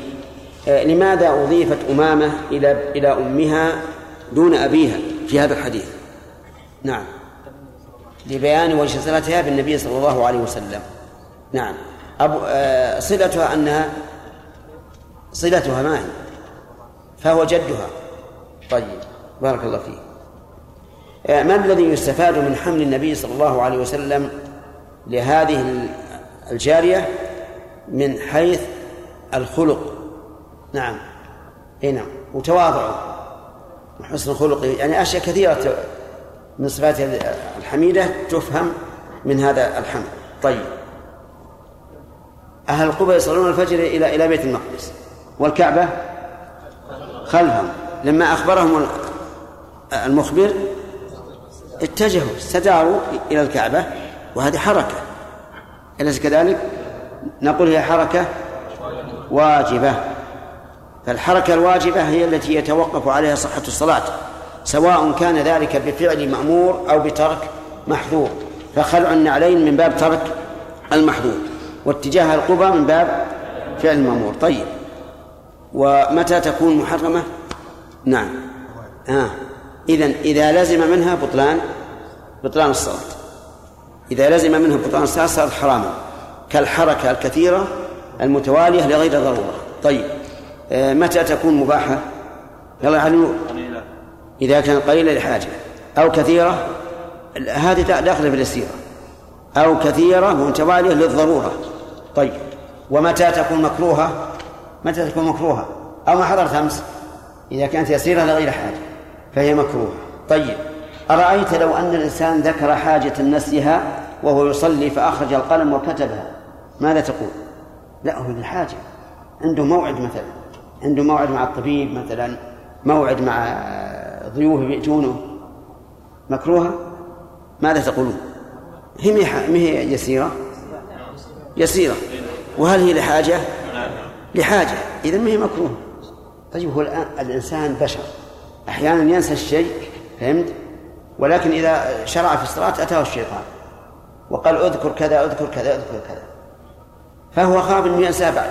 آه، لماذا أضيفت أمامة إلى إلى أمها دون أبيها في هذا الحديث؟ نعم. لبيان وجه صلتها بالنبي صلى الله عليه وسلم. نعم. أبو آه، صلتها أنها صلتها ما هي؟ فهو جدها. طيب. بارك الله فيك. آه، ما الذي يستفاد من حمل النبي صلى الله عليه وسلم لهذه الجارية من حيث الخلق؟ نعم. إي نعم. وتواضعه. وحسن خلقه. يعني أشياء كثيرة من صفاته الحميده تفهم من هذا الحمل. طيب. أهل قبى يصلون الفجر إلى إلى بيت المقدس. والكعبة؟ خلفهم. لما أخبرهم المخبر اتجهوا استداروا إلى الكعبة وهذه حركة. أليس كذلك؟ نقول هي حركة واجبة. فالحركة الواجبة هي التي يتوقف عليها صحة الصلاة سواء كان ذلك بفعل مأمور أو بترك محظور فخلع النعلين من باب ترك المحظور واتجاه القبى من باب فعل المأمور طيب. ومتى تكون محرمة؟ نعم. آه. إذن إذا لزم منها بطلان بطلان الصلاة. إذا لزم منها بطلان الصلاة صارت حراما. كالحركة الكثيرة المتوالية لغير ضرورة. طيب. آه، متى تكون مباحة؟ يلا على النور إذا كانت قليلة لحاجة. أو كثيرة؟ هذه داخلة في اليسيرة أو كثيرة متوالية للضرورة. طيب. ومتى تكون مكروهة؟ متى تكون مكروهة؟ أو ما حضرت أمس؟ إذا كانت يسيرة لغير حاجة فهي مكروهة. طيب. أرأيت لو أن الإنسان ذكر حاجة نسيها وهو يصلي فأخرج القلم وكتبها؟ ماذا تقول؟ لا هو للحاجة عنده موعد مثلا. عنده موعد مع الطبيب مثلا. موعد مع ضيوف يأتونه. مكروهة؟ ماذا تقولون؟ هي ما هي يسيرة؟ يسيرة. وهل هي لحاجة؟ لحاجة. إذا ما هي مكروه. طيب هو الآن الإنسان بشر. أحيانا ينسى الشيء فهمت؟ ولكن إذا شرع في الصلاة أتاه الشيطان. وقال اذكر كذا اذكر كذا اذكر كذا. فهو خاف أنه ينسى بعد.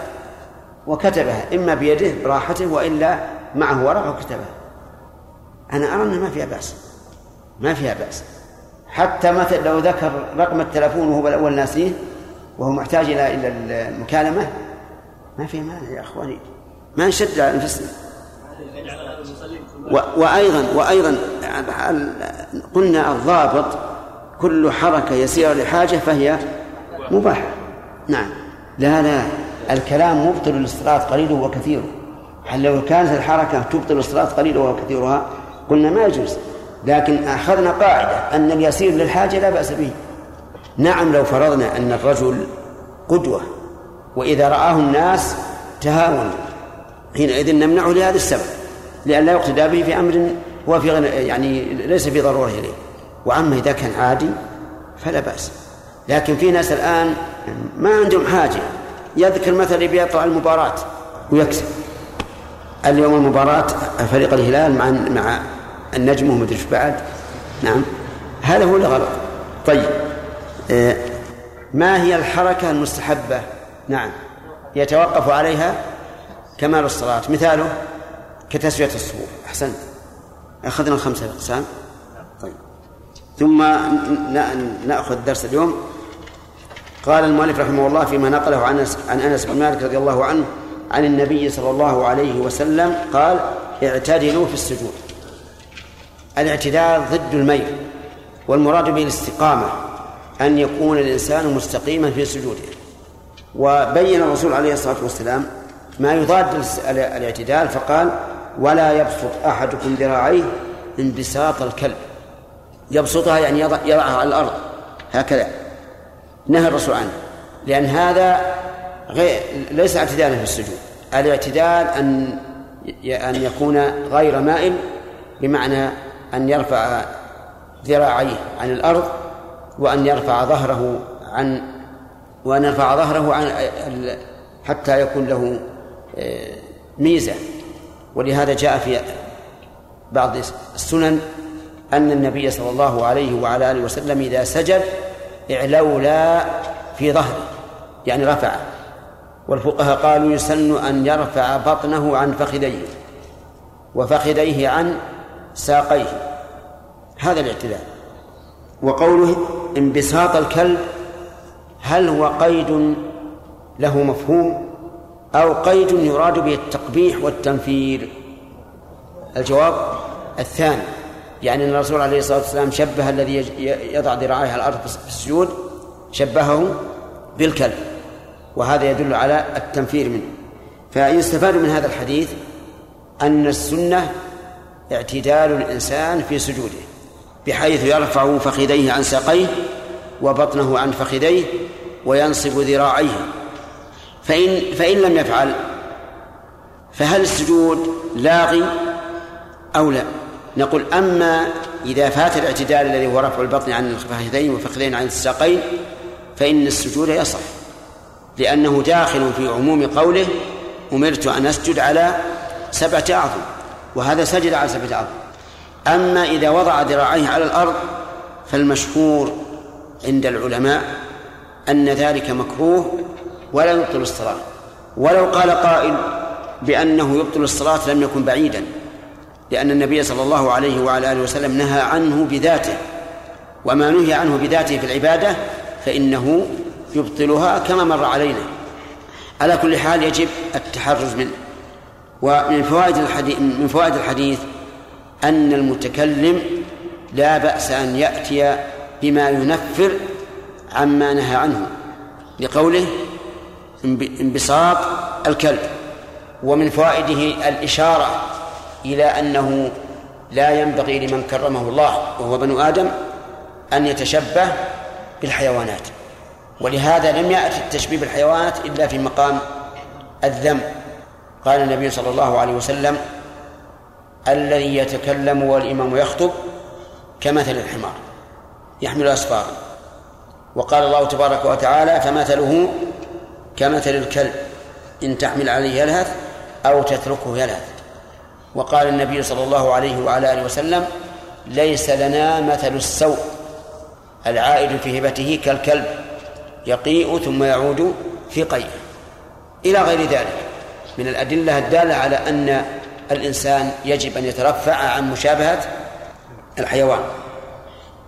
وكتبها. إما بيده براحته وإلا معه ورقة وكتبها. أنا أرى أنها ما فيها بأس. ما فيها بأس. حتى مثلا لو ذكر رقم التلفون وهو الأول ناسيه وهو محتاج إلى إلى المكالمة ما في مانع يا إخواني. ما نشد على أنفسنا وأيضا وأيضا قلنا الضابط كل حركة يسيرة لحاجة فهي مباحة. نعم. لا لا. الكلام مبطل للصلاة قليله وكثيره هل لو كانت الحركة تبطل الصلاة قليله وكثيرها قلنا ما يجوز. لكن أخذنا قاعدة أن اليسير للحاجة لا بأس به. نعم لو فرضنا أن الرجل قدوة وإذا رآه الناس تهاون حينئذ نمنعه لهذا السبب لأن لا يقتدى به في أمر هو في يعني ليس في ضرورة إليه. وأما إذا كان عادي فلا بأس. لكن في ناس الآن ما عندهم حاجة. يذكر مثلا بيطلع المباراة ويكسب. اليوم المباراة فريق الهلال مع مع النجم ومدري بعد. نعم. هذا هو اللي غلط. طيب. آه، ما هي الحركة المستحبة؟ نعم. يتوقف عليها كمال الصلاة. مثاله كتسوية الصفوف. أحسنت. أخذنا الخمسة أقسام طيب. ثم نأخذ درس اليوم. قال المؤلف رحمه الله فيما نقله عن عن أنس بن مالك رضي الله عنه عن النبي صلى الله عليه وسلم قال اعتدلوا في السجود. الاعتدال ضد الميل والمراد به الاستقامة أن يكون الإنسان مستقيما في سجوده. وبين الرسول عليه الصلاة والسلام ما يضاد الاعتدال فقال ولا يبسط أحدكم ذراعيه انبساط الكلب. يبسطها يعني يضع يضعها على الأرض. هكذا نهى الرسول عنه. لأن هذا غير ليس اعتدالا في السجود. الاعتدال أن أن يكون غير مائل بمعنى أن يرفع ذراعيه عن الأرض وأن يرفع ظهره عن وأن يرفع ظهره عن حتى يكون له آه، ميزة. ولهذا جاء في بعض السنن أن النبي صلى الله عليه وعلى آله وسلم إذا سجد اعلولا في ظهره يعني رفع. والفقهاء قالوا يسن أن يرفع بطنه عن فخذيه وفخذيه عن ساقيه. هذا الاعتدال وقوله انبساط الكلب هل هو قيد له مفهوم أو قيد يراد به التقبيح والتنفير؟ الجواب الثاني يعني أن الرسول عليه الصلاة والسلام شبه الذي يضع ذراعيه على الأرض في السجود شبهه بالكلب. وهذا يدل على التنفير منه. فيستفاد من هذا الحديث أن السنة اعتدال الإنسان في سجوده بحيث يرفع فخذيه عن ساقيه وبطنه عن فخذيه وينصب ذراعيه. فإن فإن لم يفعل فهل السجود لاغي أو لا؟ نقول أما إذا فات الاعتدال الذي هو رفع البطن عن الفخذين والفخذين عن الساقين فإن السجود يصح لأنه داخل في عموم قوله أمرت أن أسجد على سبعة أعظم. وهذا سجد على سبعة أعظم أما إذا وضع ذراعيه على الأرض فالمشهور عند العلماء أن ذلك مكروه ولا يبطل الصلاة ولو قال قائل بأنه يبطل الصلاة لم يكن بعيدا لأن النبي صلى الله عليه وعلى آله وسلم نهى عنه بذاته. وما نهي عنه بذاته في العبادة فإنه يبطلها كما مر علينا. على كل حال يجب التحرز منه. ومن فوائد الحديث من فوائد الحديث أن المتكلم لا بأس أن يأتي بما ينفر عما نهى عنه لقوله انبساط الكلب. ومن فوائده الإشارة إلى أنه لا ينبغي لمن كرمه الله وهو بنو آدم أن يتشبه بالحيوانات. ولهذا لم يأتي التشبيه بالحيوانات إلا في مقام الذم. قال النبي صلى الله عليه وسلم الذي يتكلم والإمام يخطب كمثل الحمار يحمل أسفارا وقال الله تبارك وتعالى فمثله كمثل الكلب إن تحمل عليه يلهث أو تتركه يلهث. وقال النبي صلى الله عليه وعلى آله وسلم ليس لنا مثل السوء العائد في هبته كالكلب يقيء ثم يعود في قيء إلى غير ذلك. من الأدلة الدالة على أن الإنسان يجب أن يترفع عن مشابهة الحيوان.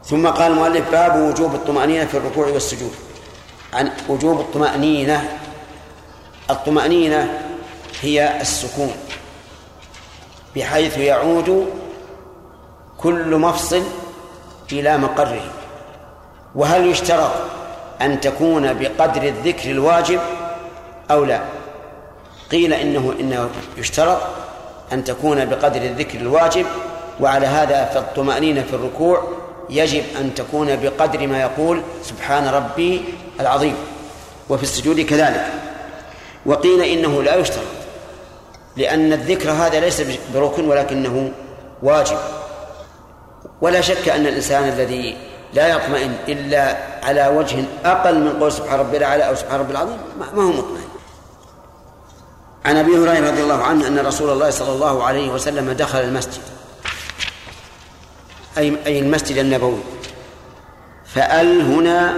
ثم قال المؤلف باب وجوب الطمأنينة في الركوع والسجود. عن وجوب الطمأنينة الطمأنينة هي السكون بحيث يعود كل مفصل إلى مقره. وهل يشترط أن تكون بقدر الذكر الواجب أو لا؟ قيل إنه إنه يشترط أن تكون بقدر الذكر الواجب وعلى هذا فالطمأنينة في الركوع يجب أن تكون بقدر ما يقول سبحان ربي العظيم وفي السجود كذلك. وقيل إنه لا يشترط لأن الذكر هذا ليس بركن ولكنه واجب. ولا شك أن الإنسان الذي لا يطمئن إلا على وجه أقل من قول سبحان ربي الأعلى أو سبحان ربي العظيم ما هو مطمئن. عن أبي هريرة رضي الله عنه أن رسول الله صلى الله عليه وسلم دخل المسجد. أي أي المسجد النبوي. فأل هنا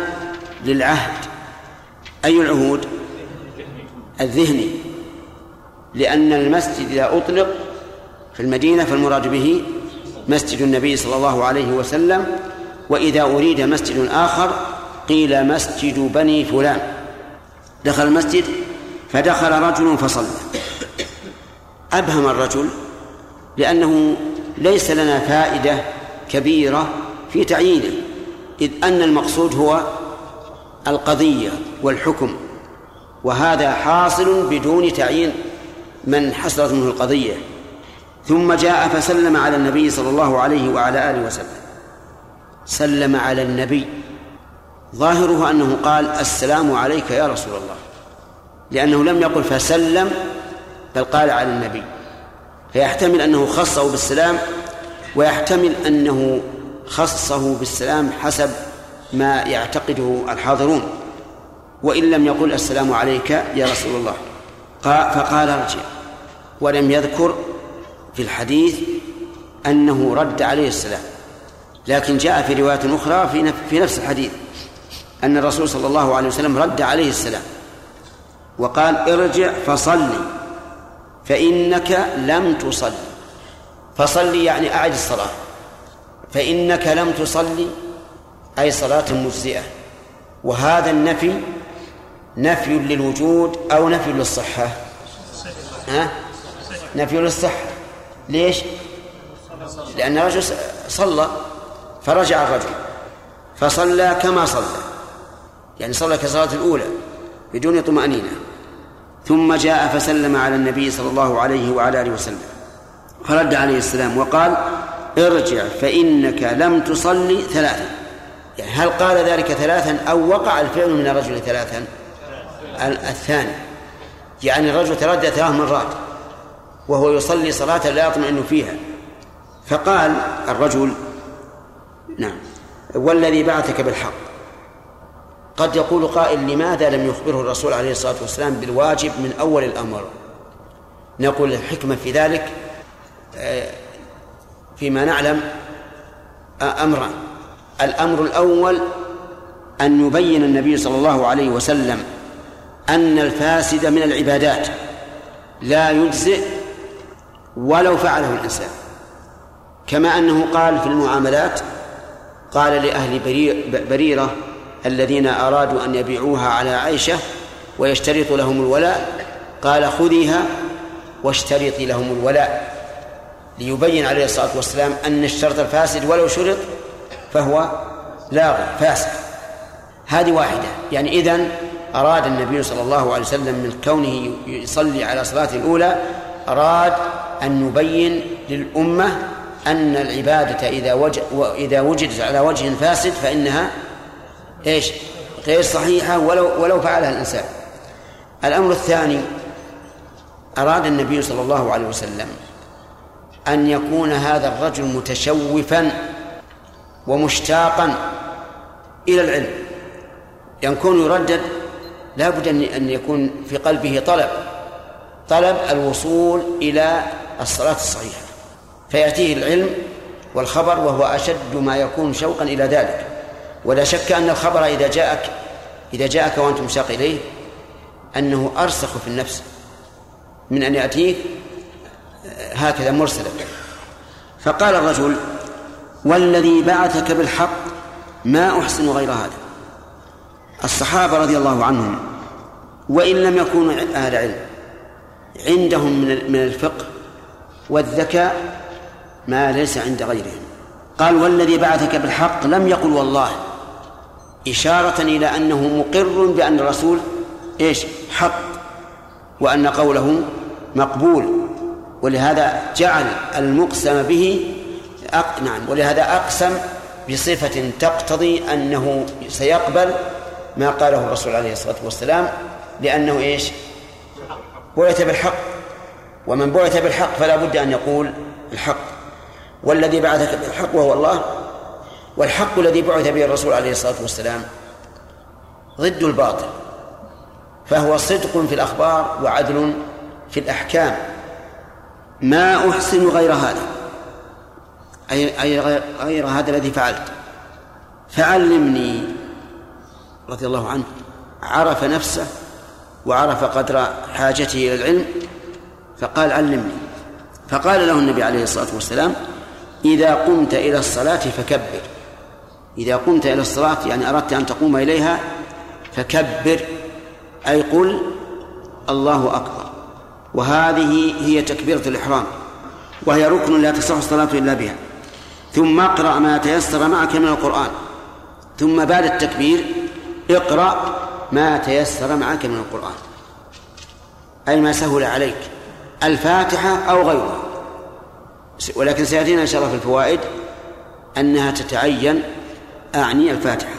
للعهد. أي العهود؟ الذهني. لأن المسجد إذا أطلق في المدينة فالمراد به مسجد النبي صلى الله عليه وسلم. وإذا أريد مسجد آخر قيل مسجد بني فلان. دخل المسجد فدخل رجل فصلى. أبهم الرجل لأنه ليس لنا فائدة كبيرة في تعيينه إذ أن المقصود هو القضية والحكم وهذا حاصل بدون تعيين من حصلت منه القضية. ثم جاء فسلم على النبي صلى الله عليه وعلى آله وسلم. سلم على النبي. ظاهره أنه قال السلام عليك يا رسول الله. لأنه لم يقل فسلم بل قال على النبي. فيحتمل أنه خصه بالسلام ويحتمل أنه خصه بالسلام حسب ما يعتقده الحاضرون. وإن لم يقل السلام عليك يا رسول الله. فقال ارجع ولم يذكر في الحديث أنه رد عليه السلام. لكن جاء في رواية أخرى في نفس الحديث أن الرسول صلى الله عليه وسلم رد عليه السلام. وقال ارجع فصلي فإنك لم تصلي. فصلي يعني أعد الصلاة. فإنك لم تصلي أي صلاة مجزئة. وهذا النفي نفي للوجود أو نفي للصحة؟ ها؟ نفي للصحة. ليش؟ لأن الرجل صلى فرجع الرجل فصلى كما صلى. يعني صلى كصلاة الأولى. بدون طمأنينة. ثم جاء فسلم على النبي صلى الله عليه وعلى آله وسلم. فرد عليه السلام وقال ارجع فإنك لم تصلي ثلاثا. يعني هل قال ذلك ثلاثا أو وقع الفعل من الرجل ثلاثا؟ الثاني. يعني الرجل تردد ثلاث مرات وهو يصلي صلاة لا يطمئن فيها. فقال الرجل نعم. والذي بعثك بالحق. قد يقول قائل لماذا لم يخبره الرسول عليه الصلاة والسلام بالواجب من أول الأمر؟ نقول الحكمة في ذلك آه، فيما نعلم آه، أمران الأمر الأول أن يبين النبي صلى الله عليه وسلم أن الفاسد من العبادات لا يجزئ ولو فعله الإنسان. كما أنه قال في المعاملات قال لأهل بريرة الذين أرادوا أن يبيعوها على عيشة ويشترط لهم الولاء قال خذيها واشترطي لهم الولاء. ليبين عليه الصلاة والسلام أن الشرط الفاسد ولو شرط فهو لاغي فاسد. هذه واحدة. يعني إذن أراد النبي صلى الله عليه وسلم من كونه يصلي على صلاة الأولى أراد أن يبين للأمة أن العبادة إذا وجد إذا وجدت على وجه فاسد فإنها إيش؟ غير صحيحة ولو ولو فعلها الإنسان. الأمر الثاني أراد النبي صلى الله عليه وسلم أن يكون هذا الرجل متشوفا ومشتاقا إلى العلم يعني كون يردد لا بد أن يكون في قلبه طلب طلب الوصول إلى الصلاة الصحيحة فيأتيه العلم والخبر وهو أشد ما يكون شوقا إلى ذلك ولا شك أن الخبر إذا جاءك إذا جاءك وأنت مشتاق إليه أنه أرسخ في النفس. من أن يأتيك هكذا مرسلا. فقال الرجل والذي بعثك بالحق ما أحسن غير هذا. الصحابة رضي الله عنهم وإن لم يكونوا أهل علم عندهم من الفقه والذكاء ما ليس عند غيرهم. قال والذي بعثك بالحق لم يقل والله إشارة إلى أنه مقر بأن الرسول إيش؟ حق وأن قوله مقبول. ولهذا جعل المقسم به. نعم ولهذا أقسم بصفة تقتضي أنه سيقبل ما قاله الرسول عليه الصلاة والسلام لأنه إيش؟ بعث بالحق. ومن بعث بالحق فلا بد أن يقول الحق. والذي بعثك بالحق وهو الله والحق الذي بعث به الرسول عليه الصلاة والسلام ضد الباطل فهو صدق في الأخبار وعدل في الأحكام. ما أحسن غير هذا أي أي غير هذا الذي فعلت. فعلمني رضي الله عنه عرف نفسه وعرف قدر حاجته إلى العلم فقال علمني. فقال له النبي عليه الصلاة والسلام إذا قمت إلى الصلاة فكبر. إذا قمت إلى الصلاة يعني أردت أن تقوم إليها فكبر أي قل الله أكبر. وهذه هي تكبيرة الإحرام وهي ركن لا تصح الصلاة إلا بها. ثم اقرأ ما تيسر معك من القرآن. ثم بعد التكبير اقرأ ما تيسر معك من القرآن. أي ما سهل عليك الفاتحة أو غيرها. ولكن سيأتينا إن شاء الله في الفوائد أنها تتعين أعني الفاتحة.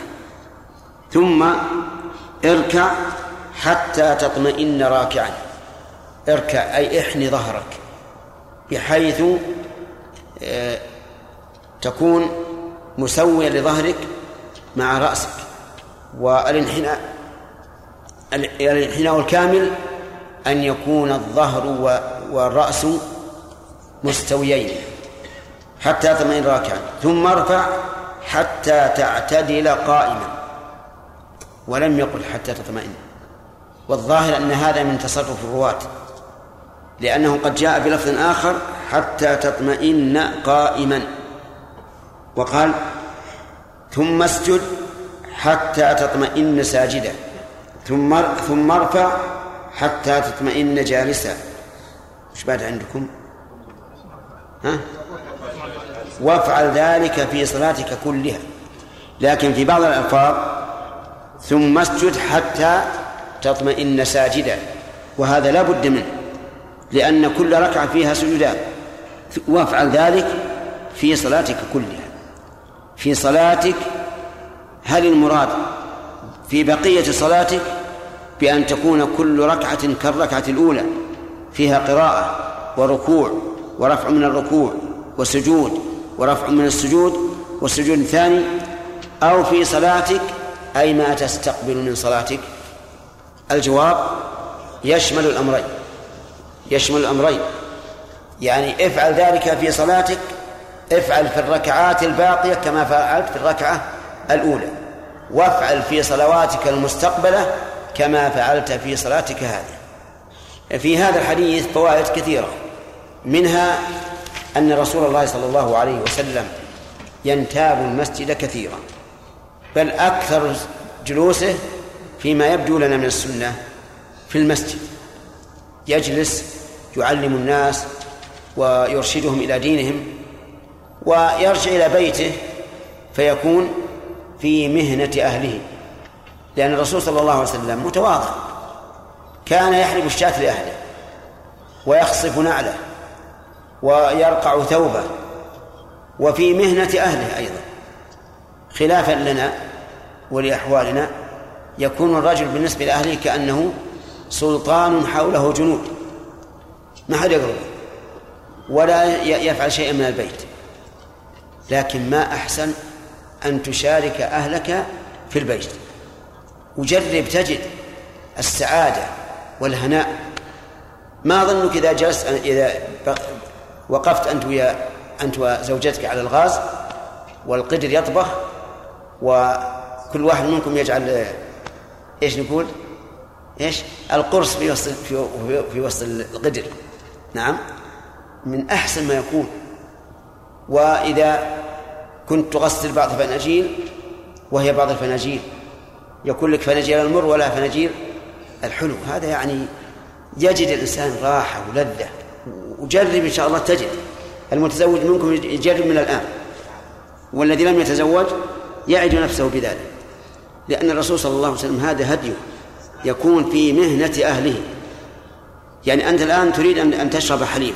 ثم اركع حتى تطمئن راكعا. اركع أي احني ظهرك بحيث آه، تكون مسويا لظهرك مع رأسك. والانحناء الانحناء الكامل أن يكون الظهر والرأس مستويين حتى تطمئن راكعا. ثم ارفع حتى تعتدل قائما. ولم يقل حتى تطمئن. والظاهر أن هذا من تصرف الرواة. لأنه قد جاء بلفظ آخر حتى تطمئن قائما. وقال ثم اسجد حتى تطمئن ساجدا. ثم ثم ارفع حتى تطمئن جالسا. إيش بعد عندكم؟ ها؟ وافعل ذلك في صلاتك كلها. لكن في بعض الألفاظ ثم اسجد حتى تطمئن ساجدا. وهذا لا بد منه لأن كل ركعة فيها سجودان. وافعل ذلك في صلاتك كلها. في صلاتك هل المراد في بقية صلاتك بأن تكون كل ركعة كالركعة الأولى فيها قراءة وركوع ورفع من الركوع وسجود ورفع من السجود والسجود الثاني أو في صلاتك أي ما تستقبل من صلاتك. الجواب يشمل الأمرين. يشمل الأمرين. يعني افعل ذلك في صلاتك افعل في الركعات الباقية كما فعلت في الركعة الأولى. وافعل في صلواتك المستقبلة كما فعلت في صلاتك هذه. في هذا الحديث فوائد كثيرة. منها أن رسول الله صلى الله عليه وسلم ينتاب المسجد كثيرا بل أكثر جلوسه فيما يبدو لنا من السنة في المسجد. يجلس يعلم الناس ويرشدهم إلى دينهم ويرجع إلى بيته فيكون في مهنة أهله لأن الرسول صلى الله عليه وسلم متواضع كان يحلب الشاة لأهله ويخصف نعله. ويرقع ثوبه وفي مهنة أهله أيضا. خلافا لنا ولأحوالنا يكون الرجل بالنسبة لأهله كأنه سلطان حوله جنود. ما حد يقرب ولا يفعل شيئا من البيت. لكن ما أحسن أن تشارك أهلك في البيت. وجرب تجد السعادة والهناء. ما ظنك إذا جلست إذا وقفت أنت ويا أنت وزوجتك على الغاز والقدر يطبخ وكل واحد منكم يجعل إيش نقول؟ إيش؟ القرص في وسط في, في وسط القدر. نعم؟ من أحسن ما يكون. وإذا كنت تغسل بعض الفناجيل وهي بعض الفناجيل يكون لك فناجيل المر ولا فناجيل الحلو. هذا يعني يجد الإنسان راحة ولذة. وجرب إن شاء الله تجد. المتزوج منكم يجرب من الآن. والذي لم يتزوج يعد نفسه بذلك. لأن الرسول صلى الله عليه وسلم هذا هديه يكون في مهنة أهله. يعني أنت الآن تريد أن أن تشرب حليب.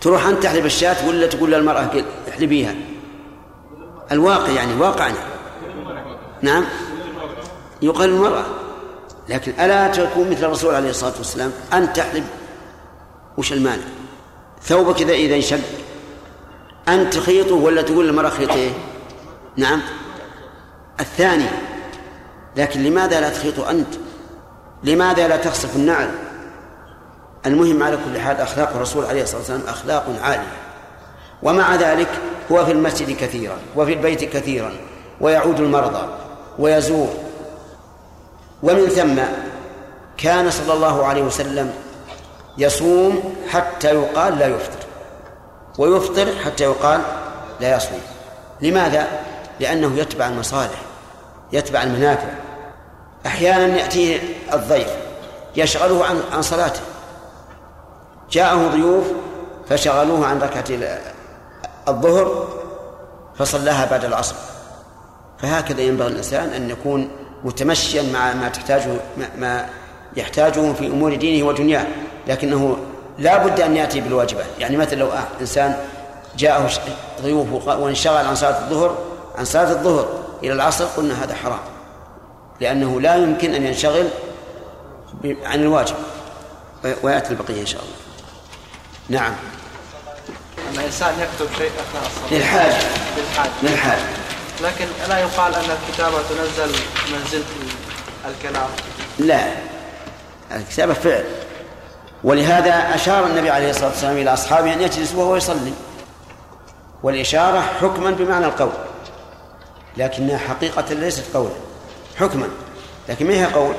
تروح أنت تحلب الشاة ولا تقول للمرأة احلبيها؟ الواقع يعني واقعنا. نعم؟ يقال المرأة. لكن ألا تكون مثل الرسول عليه الصلاة والسلام؟ أن تحلب وش المانع؟ ثوبك إذا إذا انشق. أنت تخيطه ولا تقول للمرأة خيطيه نعم. الثاني لكن لماذا لا تخيط أنت؟ لماذا لا تخصف النعل؟ المهم على كل حال أخلاق الرسول عليه الصلاة والسلام أخلاق عالية. ومع ذلك هو في المسجد كثيرا وفي البيت كثيرا ويعود المرضى ويزور. ومن ثم كان صلى الله عليه وسلم يصوم حتى يقال لا يفطر. ويفطر حتى يقال لا يصوم. لماذا؟ لأنه يتبع المصالح يتبع المنافع. أحيانا يأتيه الضيف يشغله عن عن صلاته. جاءه ضيوف فشغلوه عن ركعة الظهر فصلاها بعد العصر. فهكذا ينبغي الإنسان أن يكون متمشيا مع ما تحتاجه ما يحتاجه في أمور دينه ودنياه. لكنه لا بد أن يأتي بالواجبات يعني مثلا لو إنسان جاءه ضيوف وانشغل عن صلاة الظهر عن صلاة الظهر إلى العصر قلنا هذا حرام. لأنه لا يمكن أن ينشغل عن الواجب. ويأتي البقية إن شاء الله. نعم. أن الإنسان يكتب شيء أثناء الصلاة. للحاجة للحاجة للحاجة لكن لا يقال أن الكتابة تنزل منزلة الكلام. لا. الكتابة فعل. ولهذا أشار النبي عليه الصلاة والسلام إلى أصحابه أن يجلس وهو يصلي. والإشارة حكما بمعنى القول لكنها حقيقة ليست قولا حكما لكن ما هي قول؟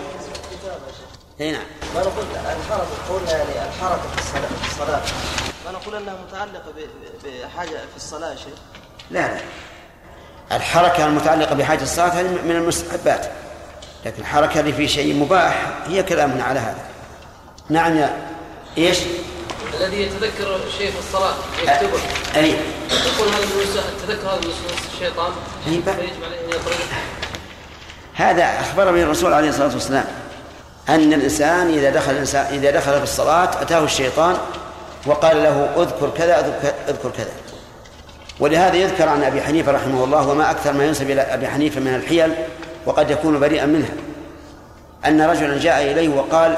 أي نعم. ما نقول الحركة قلنا يعني الحركة في الصلاة في الصلاة. ما نقول أنها متعلقة بحاجة في الصلاة شيء؟ لا لا. الحركة المتعلقة بحاجة الصلاة هذه من المستحبات لكن الحركة اللي في شيء مباح هي كلامنا على هذا. نعم يا إيش؟ الذي يتذكر شيء في الصلاة يكتبه. أي. يقول هذا تذكر هذا من الشيطان. فيجب عليه أن يطرده هذا أخبر به الرسول عليه الصلاة والسلام أن الإنسان إذا دخل الإنسان إذا دخل في الصلاة أتاه الشيطان وقال له اذكر كذا اذكر, اذكر كذا. ولهذا يذكر عن أبي حنيفة رحمه الله وما أكثر ما ينسب إلى أبي حنيفة من الحيل وقد يكون بريئا منها. أن رجلا جاء إليه وقال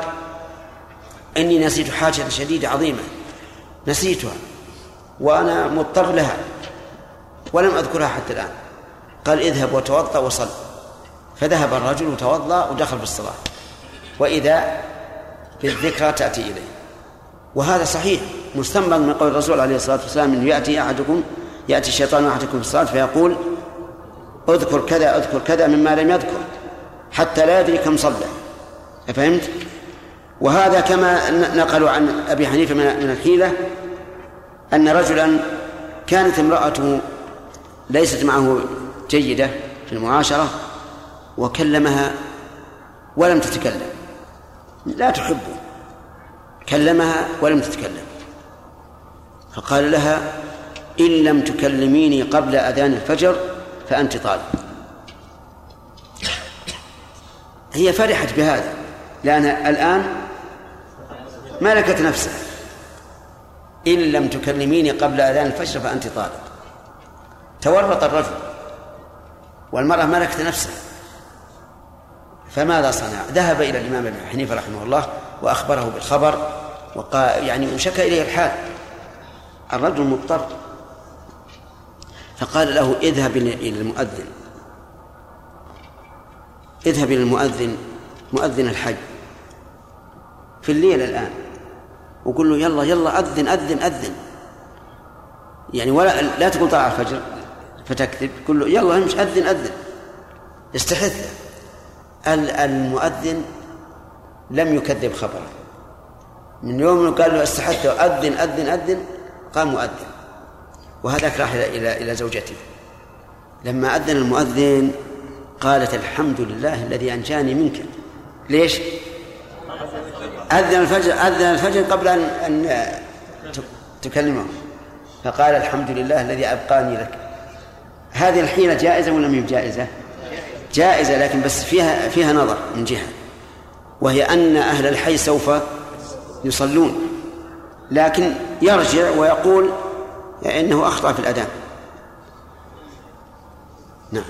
إني نسيت حاجة شديدة عظيمة. نسيتها. وأنا مضطر لها. ولم أذكرها حتى الآن. قال اذهب وتوضأ وصل. فذهب الرجل وتوضأ ودخل في الصلاة. وإذا بالذكرى تأتي إليه. وهذا صحيح. مستنبط من قول الرسول عليه الصلاة والسلام أنه يأتي أحدكم يأتي الشيطان أحدكم في الصلاة فيقول اذكر كذا اذكر كذا مما لم يذكر حتى لا يدري كم صلى. فهمت؟ وهذا كما نقلوا عن أبي حنيفة من الحيلة أن رجلا كانت امرأته ليست معه جيدة في المعاشرة وكلمها ولم تتكلم. لا تحبه. كلمها ولم تتكلم. فقال لها إن لم تكلميني قبل أذان الفجر فأنت طالب. هي فرحت بهذا لأن الآن ملكت نفسها إن لم تكلميني قبل أذان الفجر فأنت طالب تورط الرجل. والمرأة ملكت نفسها. فماذا صنع؟ ذهب إلى الإمام ابن حنيفة رحمه الله وأخبره بالخبر وقال يعني وشكى إليه الحال. الرجل مضطر. فقال له اذهب إلى المؤذن. اذهب إلى المؤذن مؤذن الحي في الليل الآن. وقل له يلا يلا أذن أذن أذن. يعني ولا لا تقول طلع الفجر فتكذب. قل له يلا امش أذن أذن. استحث. المؤذن لم يكذب خبره. من يوم قال له استحث أذن أذن أذن قام مؤذن. وهذاك راح إلى إلى زوجته. لما أذن المؤذن قالت الحمد لله الذي أنجاني منك. ليش؟ أذن الفجر أذن الفجر قبل أن أن تكلمه. فقال الحمد لله الذي أبقاني لك. هذه الحيلة جائزة ولا هي جائزة؟ جائزة لكن بس فيها فيها نظر من جهة وهي أن أهل الحي سوف يصلون. لكن يرجع ويقول إنه أخطأ في الأذان. نعم.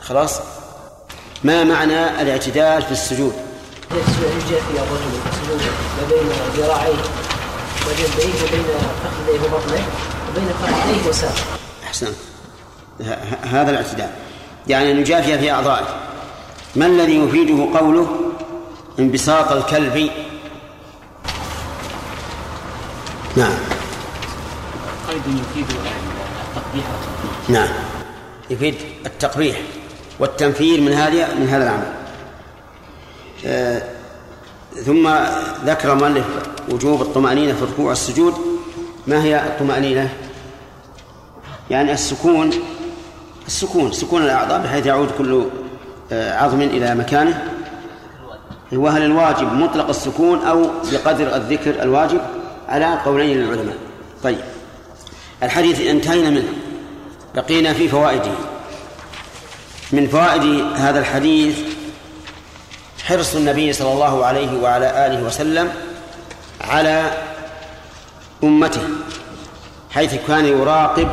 خلاص؟ ما معنى الاعتدال في السجود؟ في الرجل سجود ما بين ذراعيه وجنبيه وبين فخذيه وبطنه وبين فخذيه وساقه أحسن هذا الاعتدال يعني أن يجافي في أعضائه. ما الذي يفيده قوله انبساط الكلب؟ نعم. قيد يفيد التقبيح. نعم. يفيد التقبيح والتنفير من هذه من هذا العمل. ثم ذكر المؤلف وجوب الطمأنينة في الركوع والسجود ما هي الطمأنينة؟ يعني السكون السكون سكون الأعضاء بحيث يعود كل آه، عظم إلى مكانه. وهل الواجب مطلق السكون أو بقدر الذكر الواجب؟ على قولين للعلماء. طيب. الحديث انتهينا منه. بقينا في فوائده. من فوائد هذا الحديث حرص النبي صلى الله عليه وعلى آله وسلم على أمته حيث كان يراقب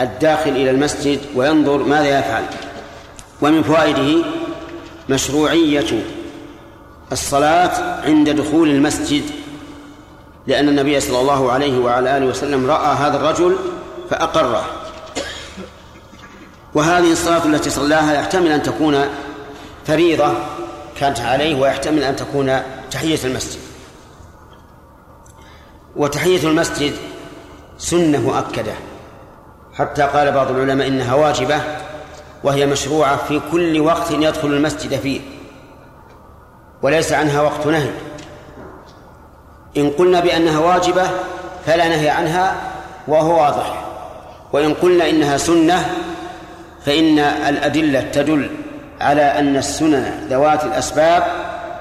الداخل إلى المسجد وينظر ماذا يفعل. ومن فوائده مشروعية الصلاة عند دخول المسجد لأن النبي صلى الله عليه وعلى آله وسلم رأى هذا الرجل فأقره. وهذه الصلاة التي صلاها يحتمل أن تكون فريضة كانت عليه ويحتمل أن تكون تحية المسجد. وتحية المسجد سنة مؤكدة. حتى قال بعض العلماء إنها واجبة وهي مشروعة في كل وقت يدخل المسجد فيه. وليس عنها وقت نهي. إن قلنا بأنها واجبة فلا نهي عنها وهو واضح. وإن قلنا إنها سنة فإن الأدلة تدل على أن السنن ذوات الأسباب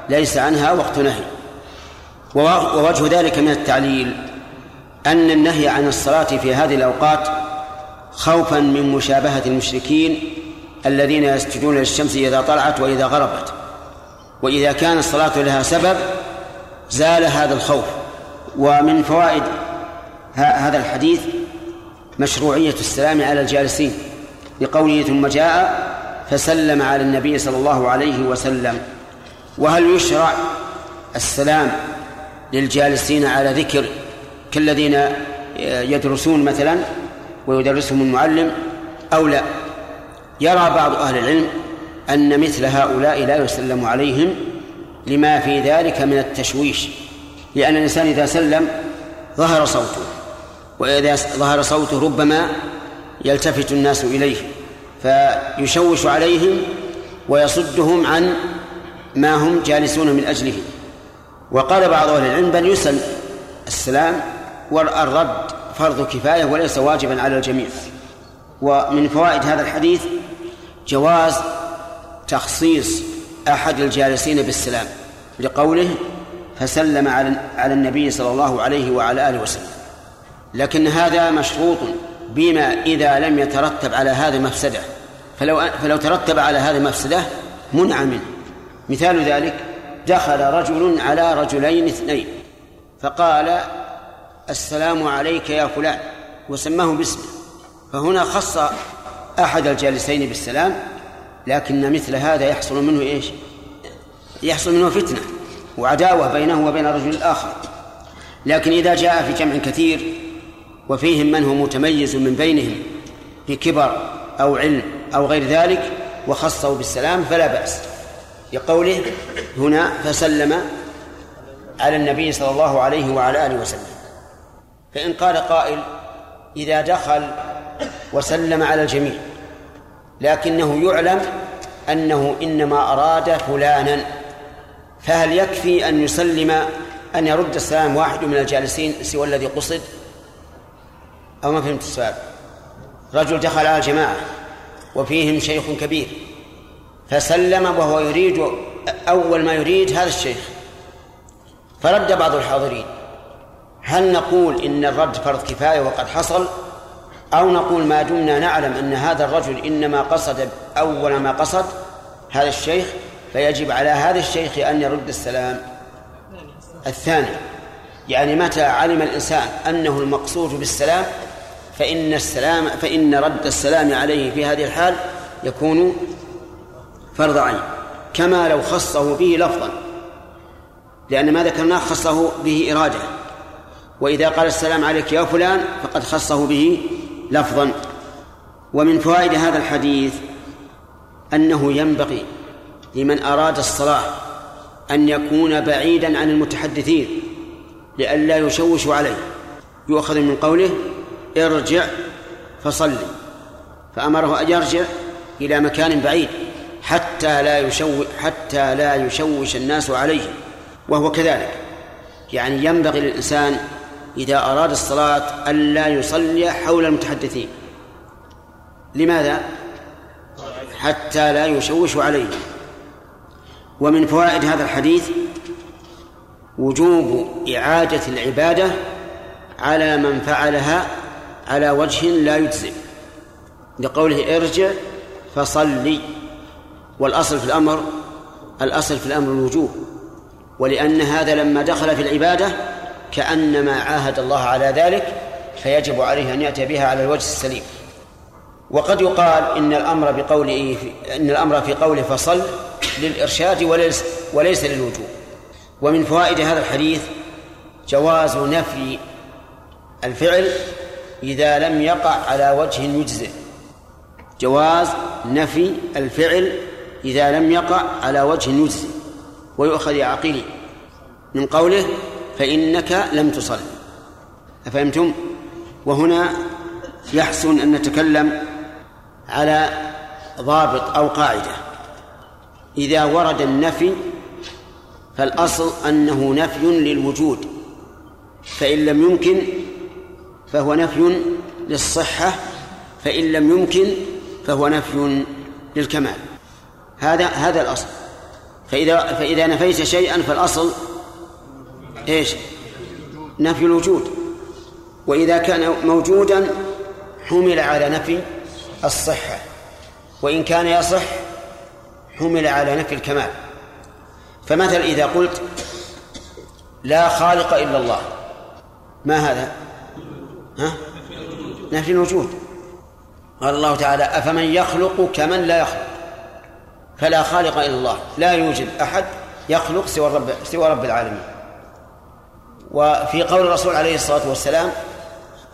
ليس عنها وقت نهي. ووجه ذلك من التعليل أن النهي عن الصلاة في هذه الأوقات خوفا من مشابهة المشركين الذين يسجدون للشمس إذا طلعت وإذا غربت. وإذا كان الصلاة لها سبب زال هذا الخوف. ومن فوائد هذا الحديث مشروعية السلام على الجالسين. بقوله ثم جاء فسلم على النبي صلى الله عليه وسلم. وهل يشرع السلام للجالسين على ذكر كالذين يدرسون مثلا ويدرسهم المعلم أو لا؟ يرى بعض أهل العلم أن مثل هؤلاء لا يسلم عليهم لما في ذلك من التشويش لأن الإنسان إذا سلم ظهر صوته وإذا ظهر صوته ربما يلتفت الناس إليه. فيشوش عليهم ويصدهم عن ما هم جالسون من أجله. وقال بعض أهل العلم بل يسن السلام والرد فرض كفاية وليس واجبا على الجميع. ومن فوائد هذا الحديث جواز تخصيص أحد الجالسين بالسلام لقوله فسلم على على النبي صلى الله عليه وعلى آله وسلم. لكن هذا مشروط بما إذا لم يترتب على هذا مفسدة فلو فلو ترتب على هذا مفسدة منع منه مثال ذلك دخل رجل على رجلين اثنين فقال السلام عليك يا فلان وسماه باسمه. فهنا خص أحد الجالسين بالسلام لكن مثل هذا يحصل منه إيش؟ يحصل منه فتنة وعداوة بينه وبين الرجل الآخر لكن إذا جاء في جمع كثير وفيهم من هو متميز من بينهم بكبر أو علم أو غير ذلك وخصه بالسلام فلا بأس. لقوله هنا فسلم على النبي صلى الله عليه وعلى آله وسلم. فإن قال قائل إذا دخل وسلم على الجميع لكنه يعلم أنه إنما أراد فلانا فهل يكفي أن يسلم أن يرد السلام واحد من الجالسين سوى الذي قصد؟ أو ما فهمت السؤال. رجل دخل على الجماعة وفيهم شيخ كبير فسلم وهو يريد أول ما يريد هذا الشيخ. فرد بعض الحاضرين هل نقول إن الرد فرض كفاية وقد حصل؟ أو نقول ما دمنا نعلم أن هذا الرجل إنما قصد أول ما قصد هذا الشيخ فيجب على هذا الشيخ أن يرد السلام. الثاني يعني متى علم الإنسان أنه المقصود بالسلام فإن السلام فإن رد السلام عليه في هذه الحال يكون فرض عين كما لو خصه به لفظا لأن ما ذكرناه خصه به إرادة وإذا قال السلام عليك يا فلان فقد خصه به لفظا. ومن فوائد هذا الحديث أنه ينبغي لمن أراد الصلاة أن يكون بعيدا عن المتحدثين لئلا يشوش عليه. يؤخذ من قوله ارجع فصلي. فأمره أن يرجع إلى مكان بعيد حتى لا يشوش حتى لا يشوش الناس عليه. وهو كذلك. يعني ينبغي للإنسان إذا أراد الصلاة ألا يصلي حول المتحدثين. لماذا؟ حتى لا يشوش عليه. ومن فوائد هذا الحديث وجوب إعادة العبادة على من فعلها على وجه لا يجزئ لقوله ارجع فصلي والأصل في الأمر الأصل في الأمر الوجوب. ولأن هذا لما دخل في العبادة كأنما عاهد الله على ذلك فيجب عليه أن يأتي بها على الوجه السليم. وقد يقال إن الأمر بقوله إن الأمر في قوله فصل للإرشاد وليس وليس للوجوب. ومن فوائد هذا الحديث جواز نفي الفعل إذا لم يقع على وجه يجزئ جواز نفي الفعل إذا لم يقع على وجه يجزئ ويؤخذ يا عقيلي من قوله فإنك لم تصل. أفهمتم؟ وهنا يحسن أن نتكلم على ضابط أو قاعدة. إذا ورد النفي فالأصل أنه نفي للوجود. فإن لم يمكن فهو نفي للصحة فإن لم يمكن فهو نفي للكمال. هذا هذا الأصل. فإذا فإذا نفيت شيئا فالأصل إيش؟ نفي الوجود. وإذا كان موجودا حمل على نفي الصحة. وإن كان يصح حمل على نفي الكمال. فمثلا إذا قلت لا خالق إلا الله ما هذا؟ ها؟ نفي الوجود. قال الله تعالى أفمن يخلق كمن لا يخلق؟ فلا خالق إلا الله لا يوجد أحد يخلق سوى الرب سوى رب العالمين. وفي قول الرسول عليه الصلاة والسلام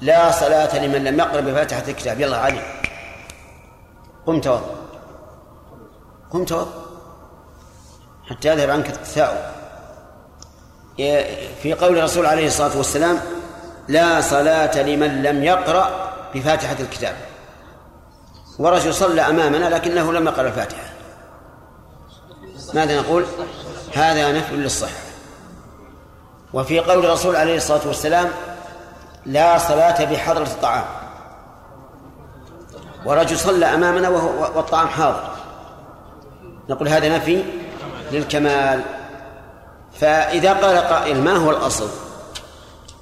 لا صلاة لمن لم يقرأ بفاتحة الكتاب. يلا علي. قم توضأ. قم توضأ. حتى يذهب عنك التثاؤب في قول الرسول عليه الصلاة والسلام لا صلاة لمن لم يقرأ بفاتحة الكتاب. ورجل صلى أمامنا لكنه لم يقرأ الفاتحة. ماذا نقول؟ هذا نفي للصحة. وفي قول الرسول عليه الصلاة والسلام لا صلاة بحضرة الطعام. ورجل صلى أمامنا وهو والطعام حاضر. نقول هذا نفي للكمال. فإذا قال قائل ما هو الأصل؟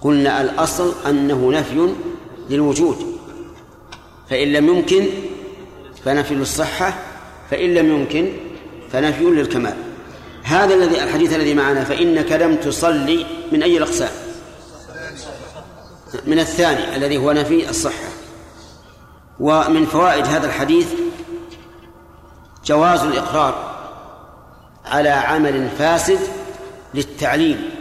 قلنا الأصل أنه نفي للوجود. فإن لم يمكن فنفي للصحة فإن لم يمكن فنفي للكمال. هذا الذي الحديث الذي معنا فإنك لم تصلي من أي الأقسام؟ من الثاني الذي هو نفي الصحة. ومن فوائد هذا الحديث جواز الإقرار على عمل فاسد للتعليم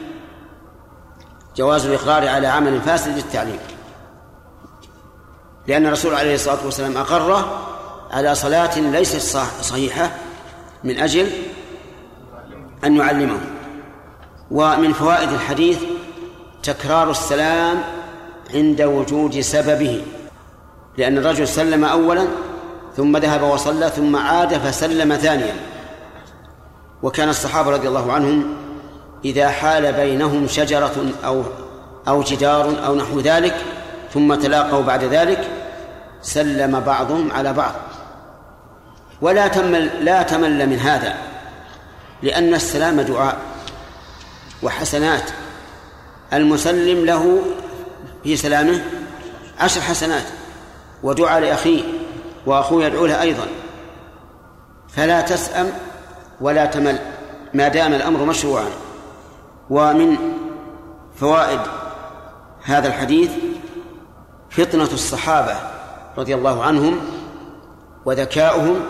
جواز الإقرار على عمل فاسد للتعليم. لأن الرسول عليه الصلاة والسلام أقره على صلاة ليست صحيحة من أجل أن يعلمه. ومن فوائد الحديث تكرار السلام عند وجود سببه. لأن الرجل سلم أولا ثم ذهب وصلى ثم عاد فسلم ثانيا. وكان الصحابة رضي الله عنهم إذا حال بينهم شجرة أو أو جدار أو نحو ذلك ثم تلاقوا بعد ذلك سلم بعضهم على بعض. ولا تمل لا تمل من هذا لأن السلام دعاء وحسنات. المسلم له في سلامه عشر حسنات ودعاء لأخيه وأخوه يدعو له أيضا. فلا تسأم ولا تمل ما دام الأمر مشروعا. ومن فوائد هذا الحديث فطنة الصحابة رضي الله عنهم وذكاؤهم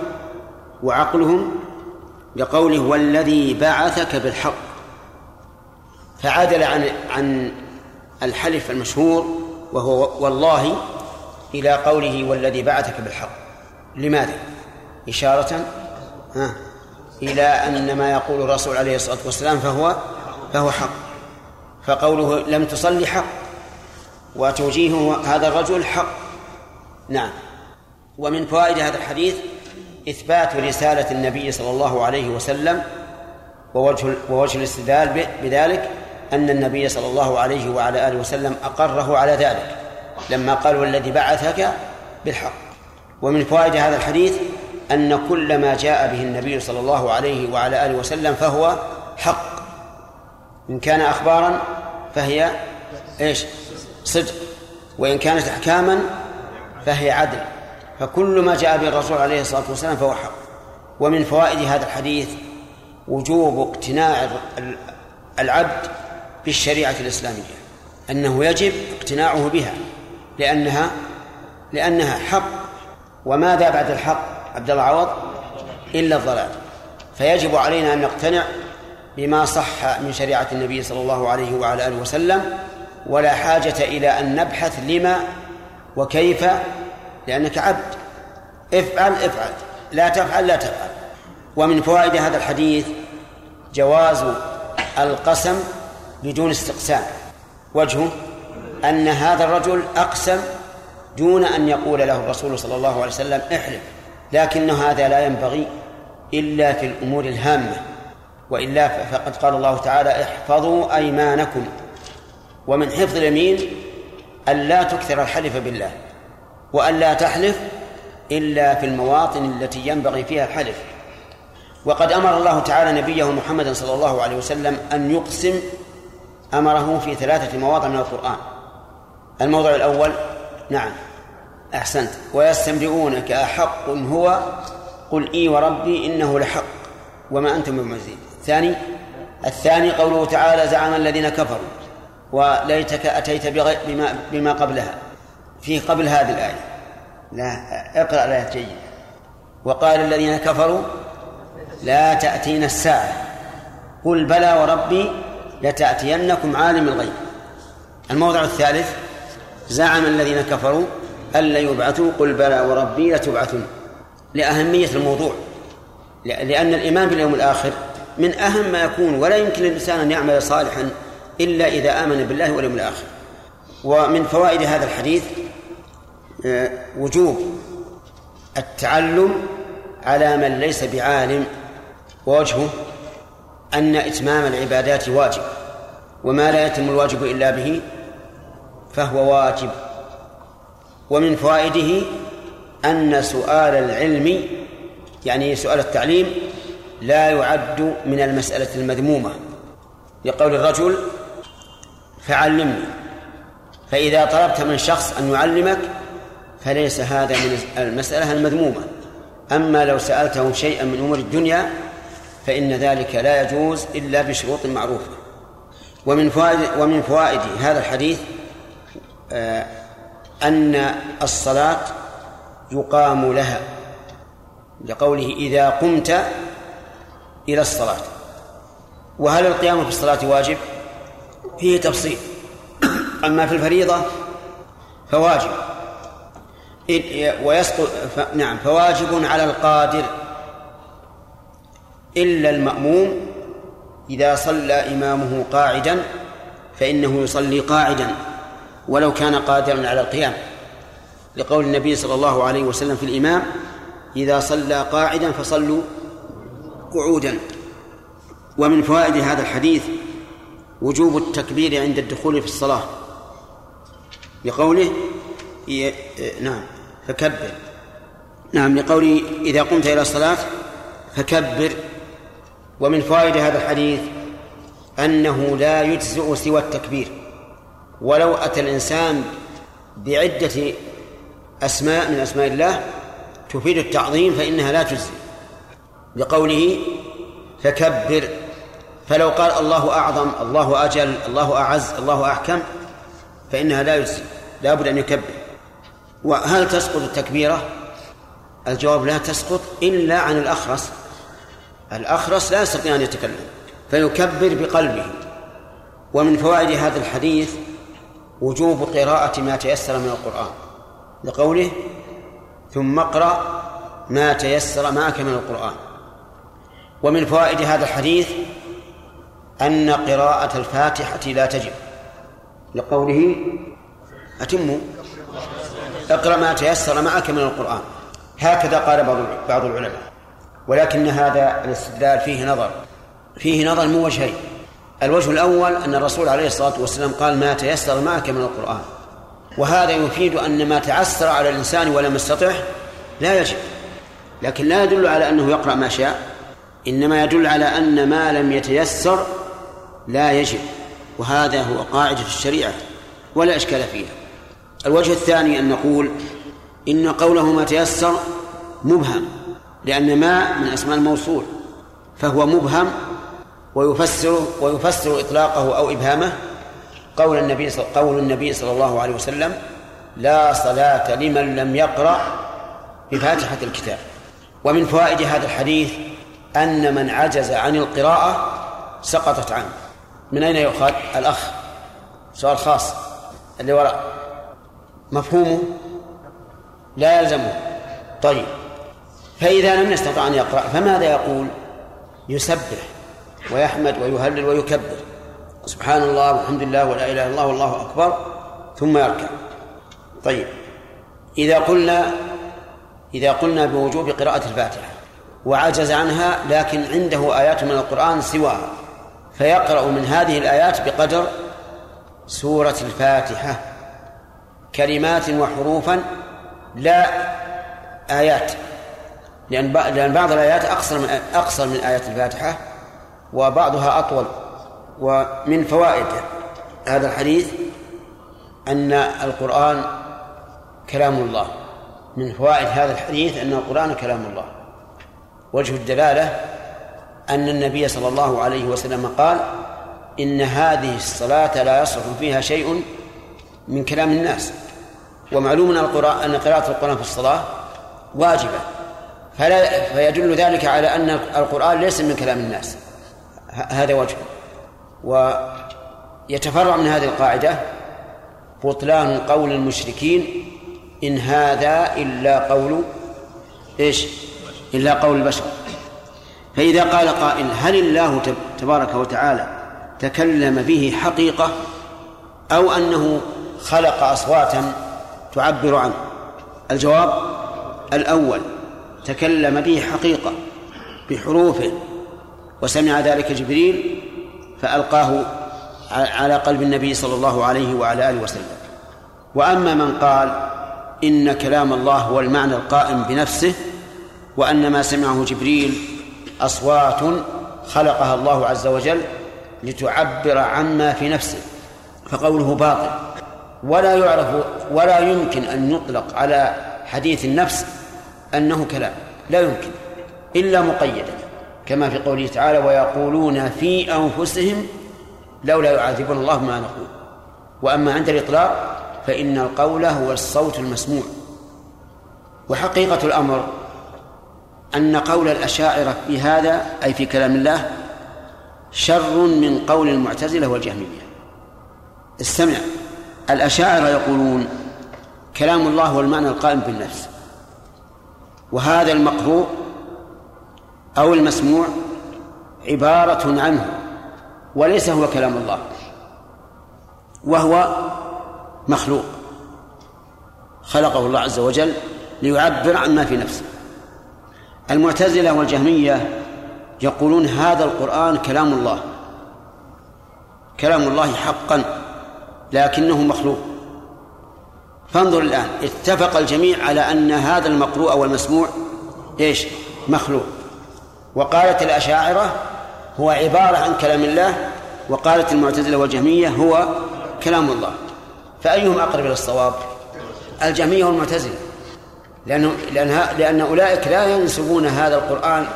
وعقلهم لقوله والذي بعثك بالحق فعدل عن عن الحلف المشهور وهو والله إلى قوله والذي بعثك بالحق لماذا؟ إشارة ها إلى أن ما يقول الرسول عليه الصلاة والسلام فهو فهو حق. فقوله لم تصلي حق وتوجيه هذا الرجل حق. نعم. ومن فوائد هذا الحديث إثبات رسالة النبي صلى الله عليه وسلم ووجه ووجه الاستدلال بذلك أن النبي صلى الله عليه وعلى آله وسلم أقره على ذلك لما قال والذي بعثك بالحق. ومن فوائد هذا الحديث أن كل ما جاء به النبي صلى الله عليه وعلى آله وسلم فهو حق. إن كان أخبارا فهي إيش؟ صدق. وإن كانت أحكاما فهي عدل. فكل ما جاء به الرسول عليه الصلاة والسلام فهو حق. ومن فوائد هذا الحديث وجوب اقتناع العبد بالشريعة الإسلامية أنه يجب اقتناعه بها لأنها لأنها حق. وماذا بعد الحق؟ عبد الله عوض إلا الضلال. فيجب علينا أن نقتنع بما صح من شريعة النبي صلى الله عليه وعلى آله وسلم ولا حاجة إلى أن نبحث لما وكيف لأنك عبد. افعل افعل. لا تفعل لا تفعل. ومن فوائد هذا الحديث جواز القسم بدون استقسام. وجهه أن هذا الرجل أقسم دون أن يقول له الرسول صلى الله عليه وسلم احلف لكن هذا لا ينبغي إلا في الأمور الهامة. وإلا فقد قال الله تعالى احفظوا أيمانكم ومن حفظ اليمين أن لا تكثر الحلف بالله وأن لا تحلف إلا في المواطن التي ينبغي فيها الحلف. وقد أمر الله تعالى نبيه محمدا صلى الله عليه وسلم أن يقسم أمره في ثلاثة مواضع من القرآن. الموضع الأول نعم أحسنت. ويستمرئونك أحق هو قل إي وربي إنه لحق وما أنتم بمزيد. الثاني الثاني قوله تعالى زعم الذين كفروا وليتك أتيت بما, بما قبلها في قبل هذه الآية. لا اقرأ الآية جيد وقال الذين كفروا لا تأتينا الساعة. قل بلى وربي لتأتينكم عالم الغيب. الموضع الثالث زعم الذين كفروا ألا يبعثوا قل بلى وربي لتبعثن لأهمية الموضوع لأن الإيمان باليوم الآخر من أهم ما يكون ولا يمكن للإنسان أن يعمل صالحا إلا إذا آمن بالله واليوم الآخر. ومن فوائد هذا الحديث آه، وجوب التعلم على من ليس بعالم ووجهه أن إتمام العبادات واجب وما لا يتم الواجب إلا به فهو واجب. ومن فوائده أن سؤال العلم يعني سؤال التعليم لا يعد من المسألة المذمومة. لقول الرجل فعلمني فإذا طلبت من شخص أن يعلمك فليس هذا من المسألة المذمومة. أما لو سألته شيئا من أمور الدنيا فإن ذلك لا يجوز إلا بشروط معروفة. ومن فوائد ومن فوائد هذا الحديث آه، أن الصلاة يقام لها لقوله إذا قمت إلى الصلاة. وهل القيام في الصلاة واجب؟ فيه تفصيل. أما في الفريضة فواجب. ويسقط نعم فواجب على القادر. إلا المأموم إذا صلى إمامه قاعدا فإنه يصلي قاعدا ولو كان قادرا على القيام. لقول النبي صلى الله عليه وسلم في الإمام إذا صلى قاعدا فصلوا قعودا ومن فوائد هذا الحديث وجوب التكبير عند الدخول في الصلاة. لقوله نعم فكبر. نعم لقوله إذا قمت إلى الصلاة فكبر. ومن فوائد هذا الحديث أنه لا يجزئ سوى التكبير. ولو أتى الإنسان بعدة أسماء من أسماء الله تفيد التعظيم فإنها لا تجزي لقوله فكبر فلو قال الله أعظم الله أجل الله أعز الله أحكم فإنها لا يجزي لا بد أن يكبر. وهل تسقط التكبيرة؟ الجواب لا تسقط إلا عن الأخرس. الأخرس لا يستطيع أن يتكلم فيكبر بقلبه. ومن فوائد هذا الحديث وجوب قراءة ما تيسر من القرآن لقوله ثم اقرأ ما تيسر معك من القرآن. ومن فوائد هذا الحديث أن قراءة الفاتحة لا تجب. لقوله أتموا اقرأ ما تيسر معك من القرآن. هكذا قال بعض بعض العلماء. ولكن هذا الاستدلال فيه نظر. فيه نظر من وجهين. الوجه الأول أن الرسول عليه الصلاة والسلام قال ما تيسر معك من القرآن. وهذا يفيد أن ما تعسر على الإنسان ولم يستطع لا يجب. لكن لا يدل على أنه يقرأ ما شاء. إنما يدل على أن ما لم يتيسر لا يجب وهذا هو قاعدة الشريعة ولا إشكال فيها. الوجه الثاني أن نقول إن قوله ما تيسر مبهم لأن ما من أسماء الموصول فهو مبهم ويفسر ويفسر إطلاقه أو إبهامه قول النبي قول النبي صلى الله عليه وسلم لا صلاة لمن لم يقرأ بفاتحة الكتاب ومن فوائد هذا الحديث أن من عجز عن القراءة سقطت عنه. من أين يؤخذ؟ الأخ. سؤال خاص. اللي وراء مفهومه لا يلزمه. طيب. فإذا لم يستطع أن يقرأ فماذا يقول؟ يسبح ويحمد ويهلل ويكبر. سبحان الله والحمد لله ولا إله إلا الله والله أكبر. ثم يركع. طيب. إذا قلنا إذا قلنا بوجوب قراءة الفاتحة وعجز عنها لكن عنده آيات من القرآن سواها. فيقرأ من هذه الآيات بقدر سورة الفاتحة. كلمات وحروفا لا آيات. لأن لأن بعض الآيات أقصر من أقصر من آيات الفاتحة وبعضها أطول ومن فوائد هذا الحديث أن القرآن كلام الله. من فوائد هذا الحديث أن القرآن كلام الله. وجه الدلالة أن النبي صلى الله عليه وسلم قال إن هذه الصلاة لا يصلح فيها شيء من كلام الناس ومعلوم أن أن قراءة القرآن في الصلاة واجبة فلا فيدل ذلك على أن القرآن ليس من كلام الناس هذا وجه. ويتفرع من هذه القاعدة بطلان قول المشركين إن هذا إلا قول إيش؟ إلا قول البشر. فإذا قال قائل هل الله تبارك وتعالى تكلم به حقيقة أو أنه خلق أصواتا تعبر عنه؟ الجواب الأول تكلم به حقيقة بحروفه وسمع ذلك جبريل فألقاه على قلب النبي صلى الله عليه وعلى آله وسلم. وأما من قال إن كلام الله هو المعنى القائم بنفسه وأن ما سمعه جبريل أصوات خلقها الله عز وجل لتعبر عما في نفسه فقوله باطل. ولا يعرف ولا يمكن أن يطلق على حديث النفس أنه كلام. لا يمكن إلا مقيدا كما في قوله تعالى ويقولون في أنفسهم لولا يعذبنا الله ما نقول وأما عند الإطلاق فإن القول هو الصوت المسموع. وحقيقة الأمر أن قول الأشاعرة في هذا أي في كلام الله شر من قول المعتزلة والجهمية. استمع. الأشاعرة يقولون كلام الله هو المعنى القائم بالنفس وهذا المقروء أو المسموع عبارة عنه وليس هو كلام الله وهو مخلوق. خلقه الله عز وجل ليعبر عما في نفسه. المعتزلة والجهمية يقولون هذا القرآن كلام الله. كلام الله حقا لكنه مخلوق. فانظر الآن اتفق الجميع على أن هذا المقروء والمسموع إيش؟ مخلوق. وقالت الأشاعرة هو عبارة عن كلام الله وقالت المعتزلة والجهمية هو كلام الله. فأيهم أقرب إلى الصواب؟ الجهمية والمعتزلة. لأنه لأن لأن أولئك لا ينسبون هذا القرآن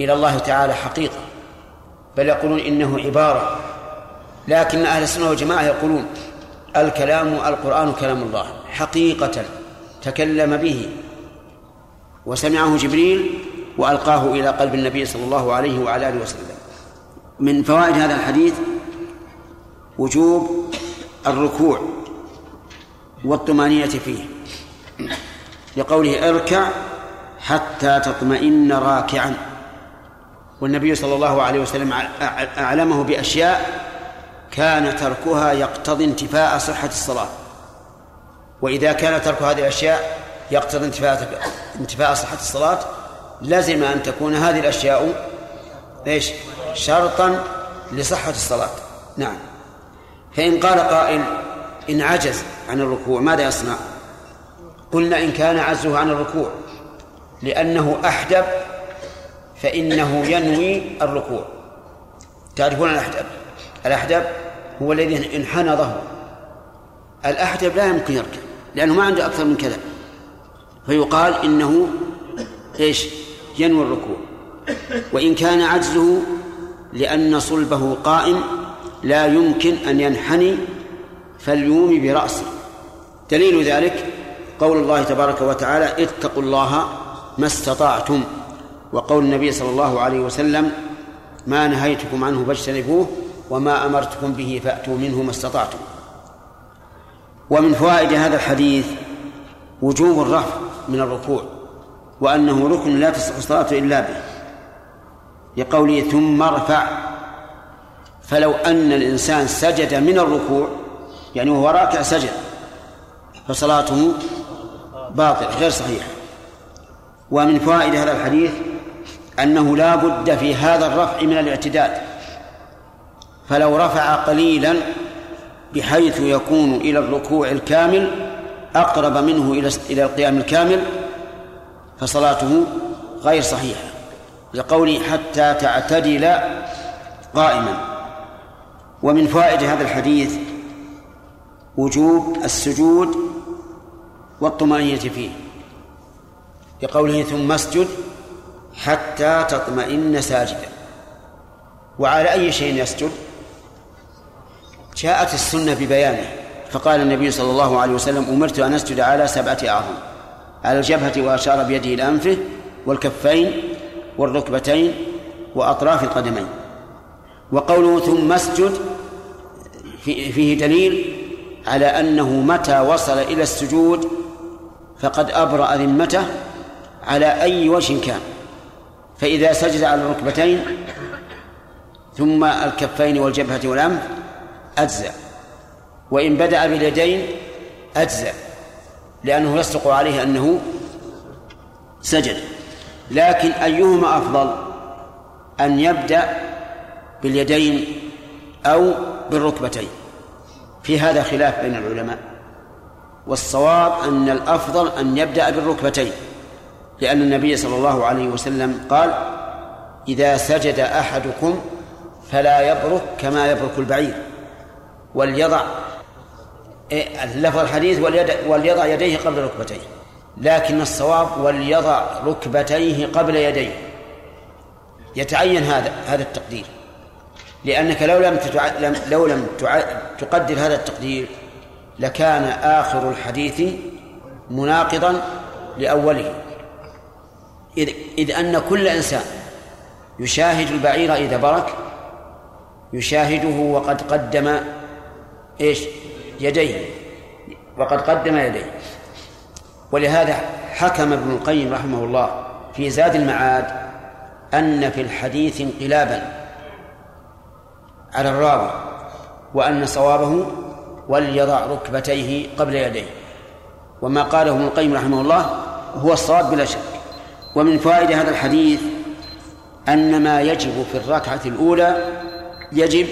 إلى الله تعالى حقيقة بل يقولون إنه عبارة. لكن أهل السنة والجماعة يقولون الكلام القرآن كلام الله حقيقة تكلم به. وسمعه جبريل وألقاه إلى قلب النبي صلى الله عليه وعلى آله وسلم. من فوائد هذا الحديث وجوب الركوع والطمأنينة فيه. لقوله اركع حتى تطمئن راكعا والنبي صلى الله عليه وسلم أعلمه بأشياء كان تركها يقتضي انتفاء صحة الصلاة وإذا كان ترك هذه الأشياء يقتضي انتفاء انتفاء صحة الصلاة لزم أن تكون هذه الأشياء إيش؟ شرطا لصحة الصلاة نعم فإن قال قائل إن عجز عن الركوع ماذا يصنع؟ قلنا إن كان عجزه عن الركوع لأنه أحدب فإنه ينوي الركوع. تعرفون الأحدب؟ الأحدب هو الذي انحنى ظهره الأحدب لا يمكن يركع لأنه ما عنده أكثر من كذا. فيقال إنه إيش؟ ينوي الركوع. وإن كان عجزه لأن صلبه قائم لا يمكن أن ينحني فليوم برأسه. دليل ذلك قول الله تبارك وتعالى اتقوا الله ما استطعتم. وقول النبي صلى الله عليه وسلم ما نهيتكم عنه فاجتنبوه وما أمرتكم به فأتوا منه ما استطعتم. ومن فوائد هذا الحديث وجوب الرفع من الركوع وأنه ركن لا تصح الصلاة إلا به. لقوله ثم ارفع فلو أن الإنسان سجد من الركوع يعني وهو راكع سجد فصلاته باطلة غير صحيحة ومن فوائد هذا الحديث أنه لا بد في هذا الرفع من الاعتداد. فلو رفع قليلا بحيث يكون إلى الركوع الكامل أقرب منه إلى إلى القيام الكامل فصلاته غير صحيحة. لقوله حتى تعتدل قائما. ومن فوائد هذا الحديث وجوب السجود والطمأنينة فيه. لقوله ثم اسجد حتى تطمئن ساجدا. وعلى أي شيء يسجد؟ جاءت السنة ببيانه فقال النبي صلى الله عليه وسلم أمرت أن أسجد على سبعة أعظم على الجبهة وأشار بيده إلى أنفه والكفين والركبتين وأطراف القدمين. وقوله ثم اسجد فيه دليل على أنه متى وصل إلى السجود فقد أبرأ ذمته على أي وجه كان. فإذا سجد على الركبتين ثم الكفين والجبهة والأنف أجزأ. وإن بدأ باليدين أجزأ. لأنه يصدق عليه أنه سجد. لكن أيهما أفضل؟ أن يبدأ باليدين أو بالركبتين. في هذا خلاف بين العلماء. والصواب أن الأفضل أن يبدأ بالركبتين لأن النبي صلى الله عليه وسلم قال إذا سجد أحدكم فلا يبرك كما يبرك البعير وليضع اللفظ الحديث وليضع يديه قبل ركبتيه لكن الصواب وليضع ركبتيه قبل يديه يتعين هذا هذا التقدير لأنك لو لم. لو لم. تقدر هذا التقدير لكان آخر الحديث مناقضا لأوله. إذ, إذ أن كل إنسان يشاهد البعير إذا برك يشاهده وقد قدم إيش؟ يديه وقد قدم يديه. ولهذا حكم ابن القيم رحمه الله في زاد المعاد أن في الحديث انقلابا على الراوي وأن صوابه وليضع ركبتيه قبل يديه. وما قاله ابن القيم رحمه الله هو الصواب بلا شك. ومن فوائد هذا الحديث أن ما يجب في الركعة الأولى يجب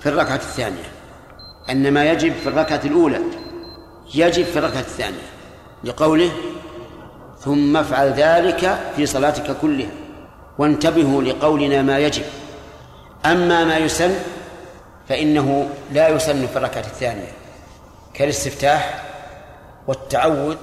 في الركعة الثانية. أن ما يجب في الركعة الأولى يجب في الركعة الثانية. لقوله ثم افعل ذلك في صلاتك كلها. وانتبهوا لقولنا ما يجب. أما ما يسن فإنه لا يسن في الركعة الثانية كالاستفتاح والتعوذ